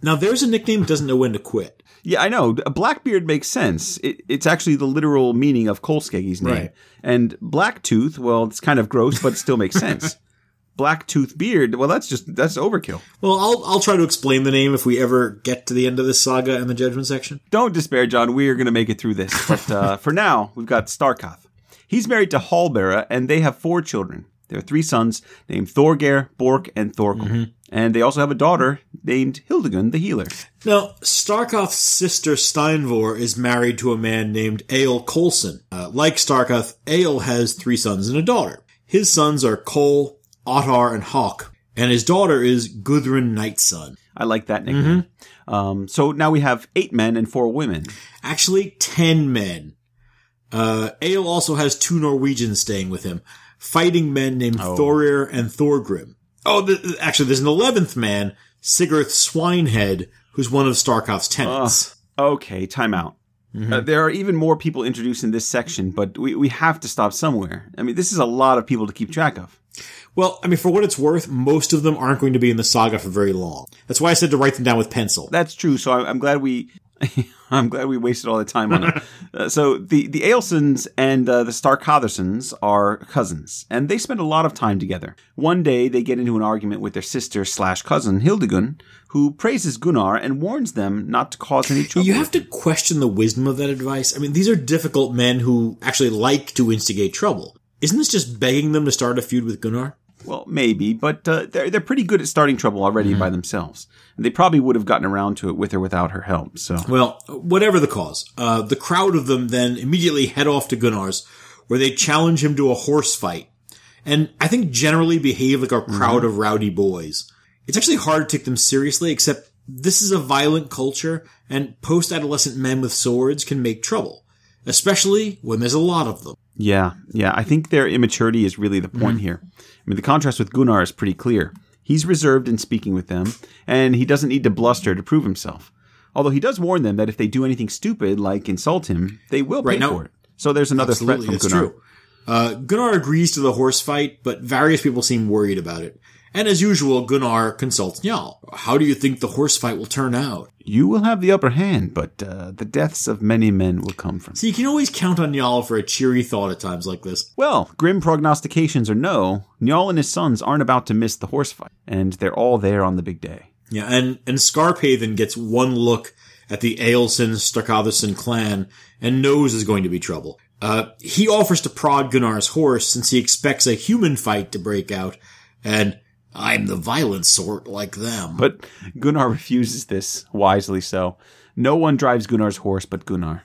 Now, there's a nickname that doesn't know when to quit. Yeah, I know. Blackbeard makes sense. It, it's actually the literal meaning of Kolskegi's name. Right. And Blacktooth, well, it's kind of gross, but it still makes sense. black tooth beard. Well, that's just that's overkill. Well, I'll I'll try to explain the name if we ever get to the end of this saga in the judgment section. Don't despair, John. We are going to make it through this. But uh, for now, we've got Starkoth. He's married to Hallbera, and they have four children. There are three sons named Thorgeir, Bork, and Thorkel. And they also have a daughter named Hildegund the Healer. Now, Starkoth's sister Steinvor is married to a man named Egil Kolsson. Uh, like Starkoth, Egil has three sons and a daughter. His sons are Kol, Ottar, and Hawk, and his daughter is Gudrun Nightsun. I like that nickname. Um, so now we have eight men and four women. Actually, ten men. Uh, Egil also has two Norwegians staying with him, fighting men named Thorir and Thorgrim. Oh, th- actually, there's an eleventh man, Sigurd Swinehead, who's one of Starkoth's tenants. Okay, time out. Uh, there are even more people introduced in this section, but we, we have to stop somewhere. I mean, this is a lot of people to keep track of. Well, I mean, for what it's worth, most of them aren't going to be in the saga for very long. That's why I said to write them down with pencil. That's true. So I'm glad we, I'm glad we wasted all the time on it. Uh, so the the Egilsons and uh, the Starkatharsons are cousins, and they spend a lot of time together. One day they get into an argument with their sister slash cousin Hildegund, who praises Gunnar and warns them not to cause any trouble. You have to question the wisdom of that advice. I mean, these are difficult men who actually like to instigate trouble. Isn't this just begging them to start a feud with Gunnar? Well, maybe, but uh, they're they're pretty good at starting trouble already by themselves. And they probably would have gotten around to it with or without her help. So Well, whatever the cause, uh, the crowd of them then immediately head off to Gunnar's, where they challenge him to a horse fight. And I think generally behave like a crowd of rowdy boys. It's actually hard to take them seriously, except this is a violent culture, and post-adolescent men with swords can make trouble. Especially when there's a lot of them. Yeah, yeah, I think their immaturity is really the point here. I mean, the contrast with Gunnar is pretty clear. He's reserved in speaking with them, and he doesn't need to bluster to prove himself. Although he does warn them that if they do anything stupid, like insult him, they will pay Right, now- for it. So there's another threat from Gunnar. true. Uh, Gunnar agrees to the horse fight, but various people seem worried about it. And as usual, Gunnar consults Njal. How do you think the horse fight will turn out? You will have the upper hand, but uh, the deaths of many men will come from. So you can always count on Njal for a cheery thought at times like this. Well, grim prognostications or no, Njal and his sons aren't about to miss the horse fight, and they're all there on the big day. Yeah, and, and Skarphedin gets one look at the Egilson Starkatherson clan and knows there's going to be trouble. Uh, he offers to prod Gunnar's horse since he expects a human fight to break out, and I'm the violent sort like them. But Gunnar refuses this, wisely so. No one drives Gunnar's horse but Gunnar.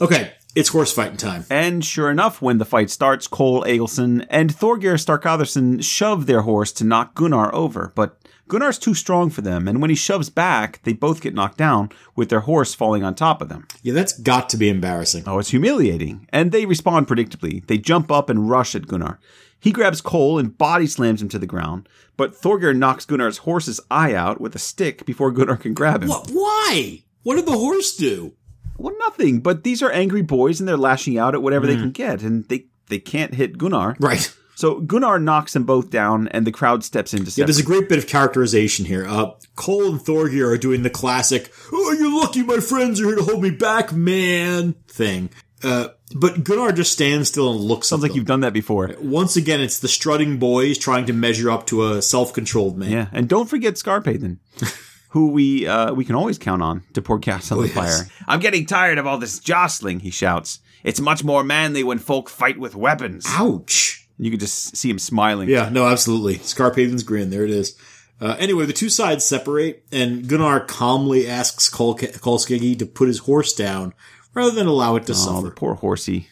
okay, it's horse fighting time. And sure enough, when the fight starts, Kol Egilson and Thorgeir Starkatherson shove their horse to knock Gunnar over, but Gunnar's too strong for them, and when he shoves back, they both get knocked down, with their horse falling on top of them. Yeah, that's got to be embarrassing. Oh, it's humiliating. And they respond predictably. They jump up and rush at Gunnar. He grabs Kol and body slams him to the ground, but Thorgeir knocks Gunnar's horse's eye out with a stick before Gunnar can grab him. What? Why? What did the horse do? Well, nothing, but these are angry boys and they're lashing out at whatever they can get, and they, they can't hit Gunnar. Right. So Gunnar knocks them both down, and the crowd steps in to Yeah, there's a great bit of characterization here. Uh, Kol and Thorgeir are doing the classic, oh, you're lucky my friends are here to hold me back, man, thing. Uh, but Gunnar just stands still and looks Sounds like you've done that before. Once again, it's the strutting boys trying to measure up to a self-controlled man. Yeah, and don't forget Skarphedin, who we uh, we can always count on to pour gas on the Oh, yes. fire. I'm getting tired of all this jostling, he shouts. It's much more manly when folk fight with weapons. Ouch. You can just see him smiling. Yeah, no, absolutely. Skarphedin's grin. There it is. Uh, anyway, the two sides separate, and Gunnar calmly asks Kol- Kolskegi to put his horse down rather than allow it to Oh, suffer. the poor horsey.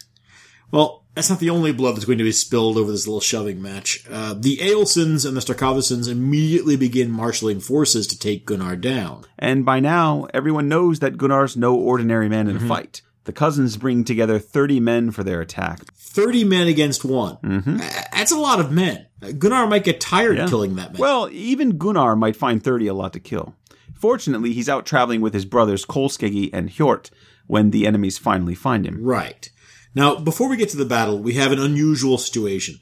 Well, that's not the only blood that's going to be spilled over this little shoving match. Uh, the Egilsons and the Starkathersons immediately begin marshaling forces to take Gunnar down. And by now, everyone knows that Gunnar's no ordinary man Mm-hmm. in a fight. The cousins bring together 30 men for their attack. 30 men against one. Uh, That's a lot of men. Uh, Gunnar might get tired Yeah. killing that man. Well, even Gunnar might find 30 a lot to kill. Fortunately, he's out traveling with his brothers Kolskegi and Hjort when the enemies finally find him. Right. Now, before we get to the battle, we have an unusual situation.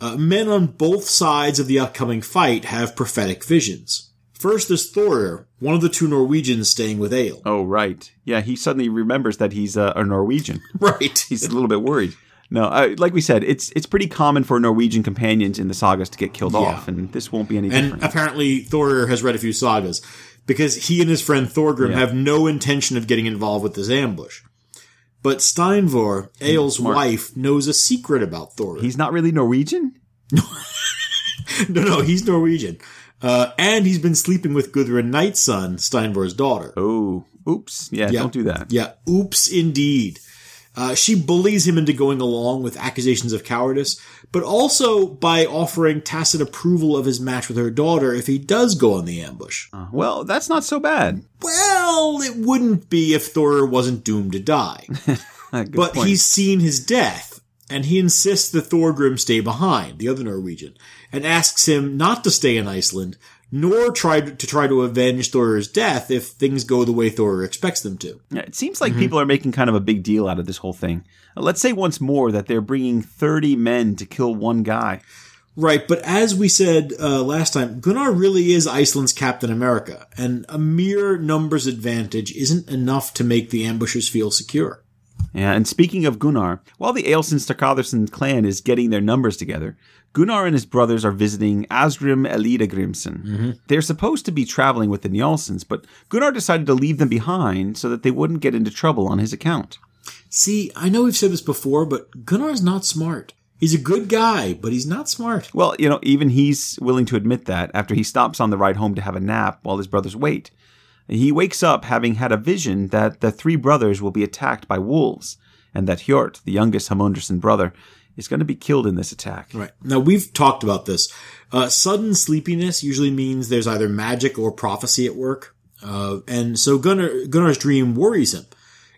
Uh, men on both sides of the upcoming fight have prophetic visions. First is Thorir, one of the two Norwegians staying with Egil. Oh, right. Yeah, he suddenly remembers that he's uh, a Norwegian. Right. He's a little bit worried. No, uh, like we said, it's it's pretty common for Norwegian companions in the sagas to get killed Yeah. off, and this won't be any And different. apparently Thorir has read a few sagas because he and his friend Thorgrim Yeah. have no intention of getting involved with this ambush. But Steinvor, smart. wife, knows a secret about Thor. He's not really Norwegian. no, no, he's Norwegian. Uh, and he's been sleeping with Gudrun Nightsun, Steinvor's daughter. Oh, oops! Yeah, Yeah. don't do that. Yeah, oops, indeed. Uh, she bullies him into going along with accusations of cowardice, but also by offering tacit approval of his match with her daughter if he does go on the ambush. Uh, well, that's not so bad. Well, it wouldn't be if Thor wasn't doomed to die. But point. he's seen his death, and he insists that Thorgrim stay behind, the other Norwegian, and asks him not to stay in Iceland, nor try to, to try to avenge Thor's death if things go the way Thor expects them to. Yeah, it seems Mm-hmm. like people are making kind of a big deal out of this whole thing. Uh, let's say once more that they're bringing 30 men to kill one guy. Right, but as we said uh, last time, Gunnar really is Iceland's Captain America, and a mere numbers advantage isn't enough to make the ambushers feel secure. Yeah, and speaking of Gunnar, while the Egilson Starkatherson clan is getting their numbers together, Gunnar and his brothers are visiting Asgrim Ellida-Grimsson. Mm-hmm. They're supposed to be traveling with the Njalsons, but Gunnar decided to leave them behind so that they wouldn't get into trouble on his account. See, I know we've said this before, but Gunnar's not smart. He's a good guy, but he's not smart. Well, you know, even he's willing to admit that after he stops on the ride home to have a nap while his brothers wait. He wakes up having had a vision that the three brothers will be attacked by wolves, and that Hjort, the youngest Hamunderson brother, is going to be killed in this attack. Right. Now, we've talked about this. Uh, sudden sleepiness usually means there's either magic or prophecy at work. Uh, and so Gunnar, Gunnar's dream worries him,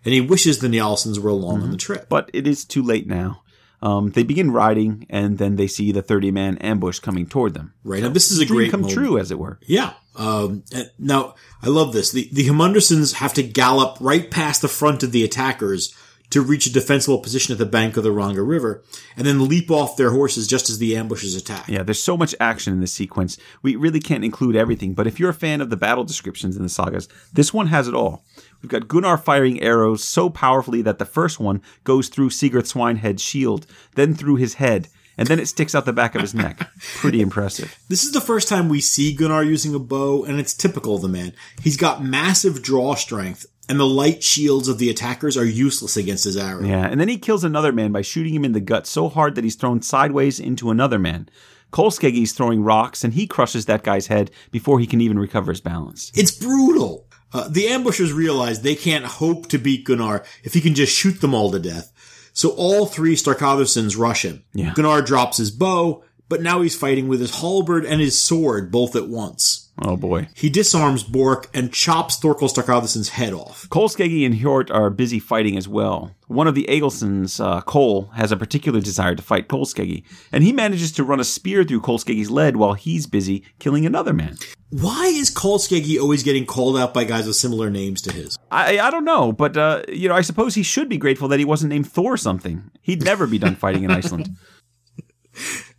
and he wishes the Njalsons were along on the trip. But it is too late now. Um, they begin riding, and then they see the 30 man ambush coming toward them. Right. Now, this is a Dream great come moment. true, as it were. Yeah. Um, and now, I love this. The, the Hamundersons have to gallop right past the front of the attackers to reach a defensible position at the bank of the Ranga River, and then leap off their horses just as the ambushers attack. Yeah, there's so much action in this sequence. We really can't include everything, but if you're a fan of the battle descriptions in the sagas, this one has it all. We've got Gunnar firing arrows so powerfully that the first one goes through Sigurd Swinehead's shield, then through his head, and then it sticks out the back of his neck. Pretty impressive. This is the first time we see Gunnar using a bow, and it's typical of the man. He's got massive draw strength, and the light shields of the attackers are useless against his arrow. Yeah, and then he kills another man by shooting him in the gut so hard that he's thrown sideways into another man. Kolskegi's throwing rocks, and he crushes that guy's head before he can even recover his balance. It's brutal. Uh, the ambushers realize they can't hope to beat Gunnar if he can just shoot them all to death. So all three Starkathersons rush him. Yeah. Gunnar drops his bow, but now he's fighting with his halberd and his sword both at once. Oh boy. He disarms Bork and chops Thorkel Starkatherson's head off. Kolskegi and Hjort are busy fighting as well. One of the Egilsons, uh, Kol, has a particular desire to fight Kolskegi, and he manages to run a spear through Kolskegi's leg while he's busy killing another man. Why is Kolskegi always getting called out by guys with similar names to his? I, I don't know, but uh, you know, I suppose he should be grateful that he wasn't named Thor something. He'd never be done fighting in Iceland.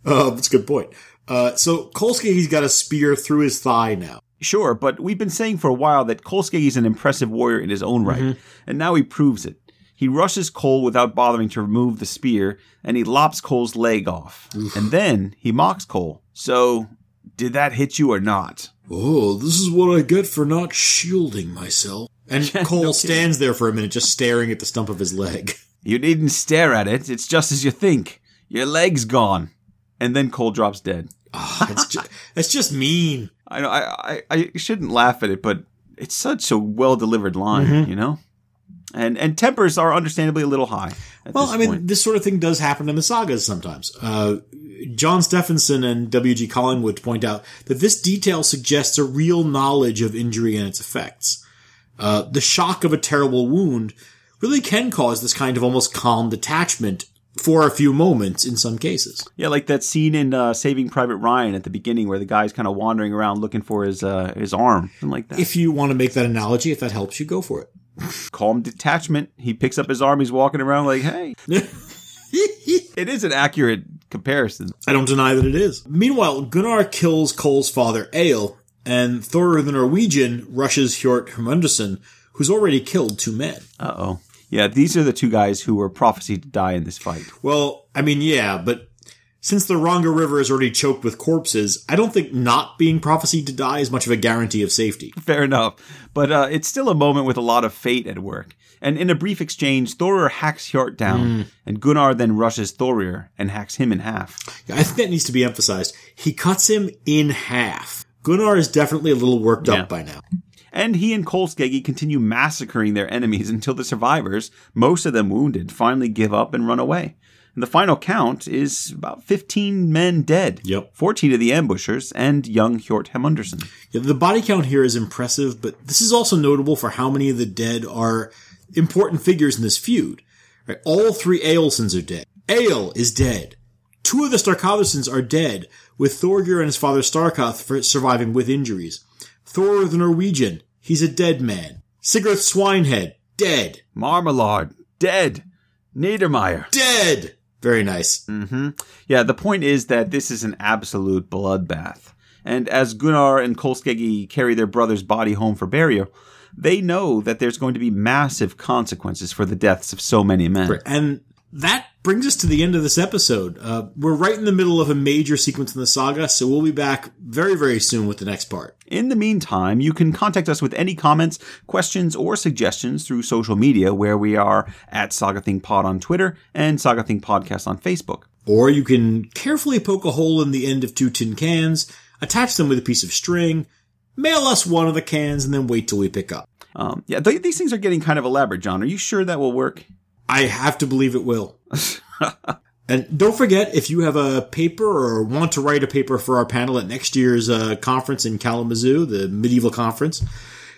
Uh, that's a good point. Uh, so Kolskegi's got a spear through his thigh now. Sure, but we've been saying for a while that Kolskegi's an impressive warrior in his own right, and now he proves it. He rushes Kol without bothering to remove the spear, and he lops Kol's leg off. And then he mocks Kol. So, did that hit you or not? Oh, this is what I get for not shielding myself. And Kol stands there for a minute just staring at the stump of his leg. You needn't stare at it. It's just as you think. Your leg's gone. And then Kol drops dead. Ah, that's, just, that's just mean. I know I, I, I shouldn't laugh at it, but it's such a well delivered line, you know? And and tempers are understandably a little high. At Well, I mean, point. this sort of thing does happen in the sagas sometimes. Uh, Jón Stefánsson and W.G. Collingwood point out that this detail suggests a real knowledge of injury and its effects. Uh, the shock of a terrible wound really can cause this kind of almost calm detachment for a few moments in some cases. Yeah, like that scene in uh, Saving Private Ryan at the beginning where the guy's kind of wandering around looking for his uh, his arm, something like that. If you want to make that analogy, if that helps you, go for it. Calm detachment. He picks up his arm. He's walking around like, hey. it is an accurate comparison. I don't deny that it is. Meanwhile, Gunnar kills Kol's father, Egil, and Thor the Norwegian rushes Hjort Hermunderson, who's already killed two men. Uh oh. Yeah, these are the two guys who were prophesied to die in this fight. Well, I mean, yeah, but since the Ranga River is already choked with corpses, I don't think not being prophesied to die is much of a guarantee of safety. Fair enough. But uh, it's still a moment with a lot of fate at work. And in a brief exchange, Thorir hacks Hjort down, and Gunnar then rushes Thorir and hacks him in half. I think that needs to be emphasized. He cuts him in half. Gunnar is definitely a little worked Yeah. up by now. And he and Kolskegi continue massacring their enemies until the survivors, most of them wounded, finally give up and run away. And the final count is about 15 men dead. Yep. 14 of the ambushers and young Hjort Hemunderson. Yeah, the body count here is impressive, but this is also notable for how many of the dead are important figures in this feud. Right, All three Egilsons are dead. Egil is dead. Two of the Starkatharsons are dead, with Thorgeir and his father Starkath surviving with injuries. Thor the Norwegian, he's a dead man. Sigurd Swinehead, dead. Marmalade, dead. Niedermeyer. Dead! Very nice. Mm-hmm. Yeah, the point is that this is an absolute bloodbath. And as Gunnar and Kolskegi carry their brother's body home for burial, they know that there's going to be massive consequences for the deaths of so many men. And that brings us to the end of this episode. Uh, we're right in the middle of a major sequence in the saga, so we'll be back very, very soon with the next part. In the meantime, you can contact us with any comments, questions, or suggestions through social media, where we are at Saga Thing Pod on Twitter and Saga Thing Podcast on Facebook. Or you can carefully poke a hole in the end of two tin cans, attach them with a piece of string, mail us one of the cans, and then wait till we pick up. Um, yeah, th- these things are getting kind of elaborate, John. Are you sure that will work? I have to believe it will. and don't forget, if you have a paper or want to write a paper for our panel at next year's uh, conference in Kalamazoo, the medieval conference,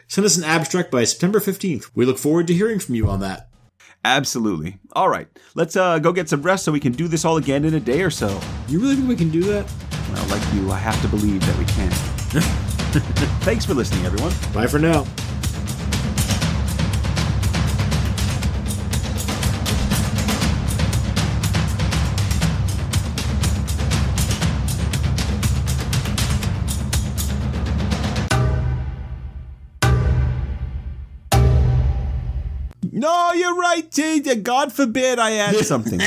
send us an abstract by September 15th. We look forward to hearing from you on that. Absolutely. All right, let's uh, go get some rest so we can do this all again in a day or so. You really think we can do that? Well, like you, I have to believe that we can. Thanks for listening, everyone. Bye for now. You're right. God forbid I add something.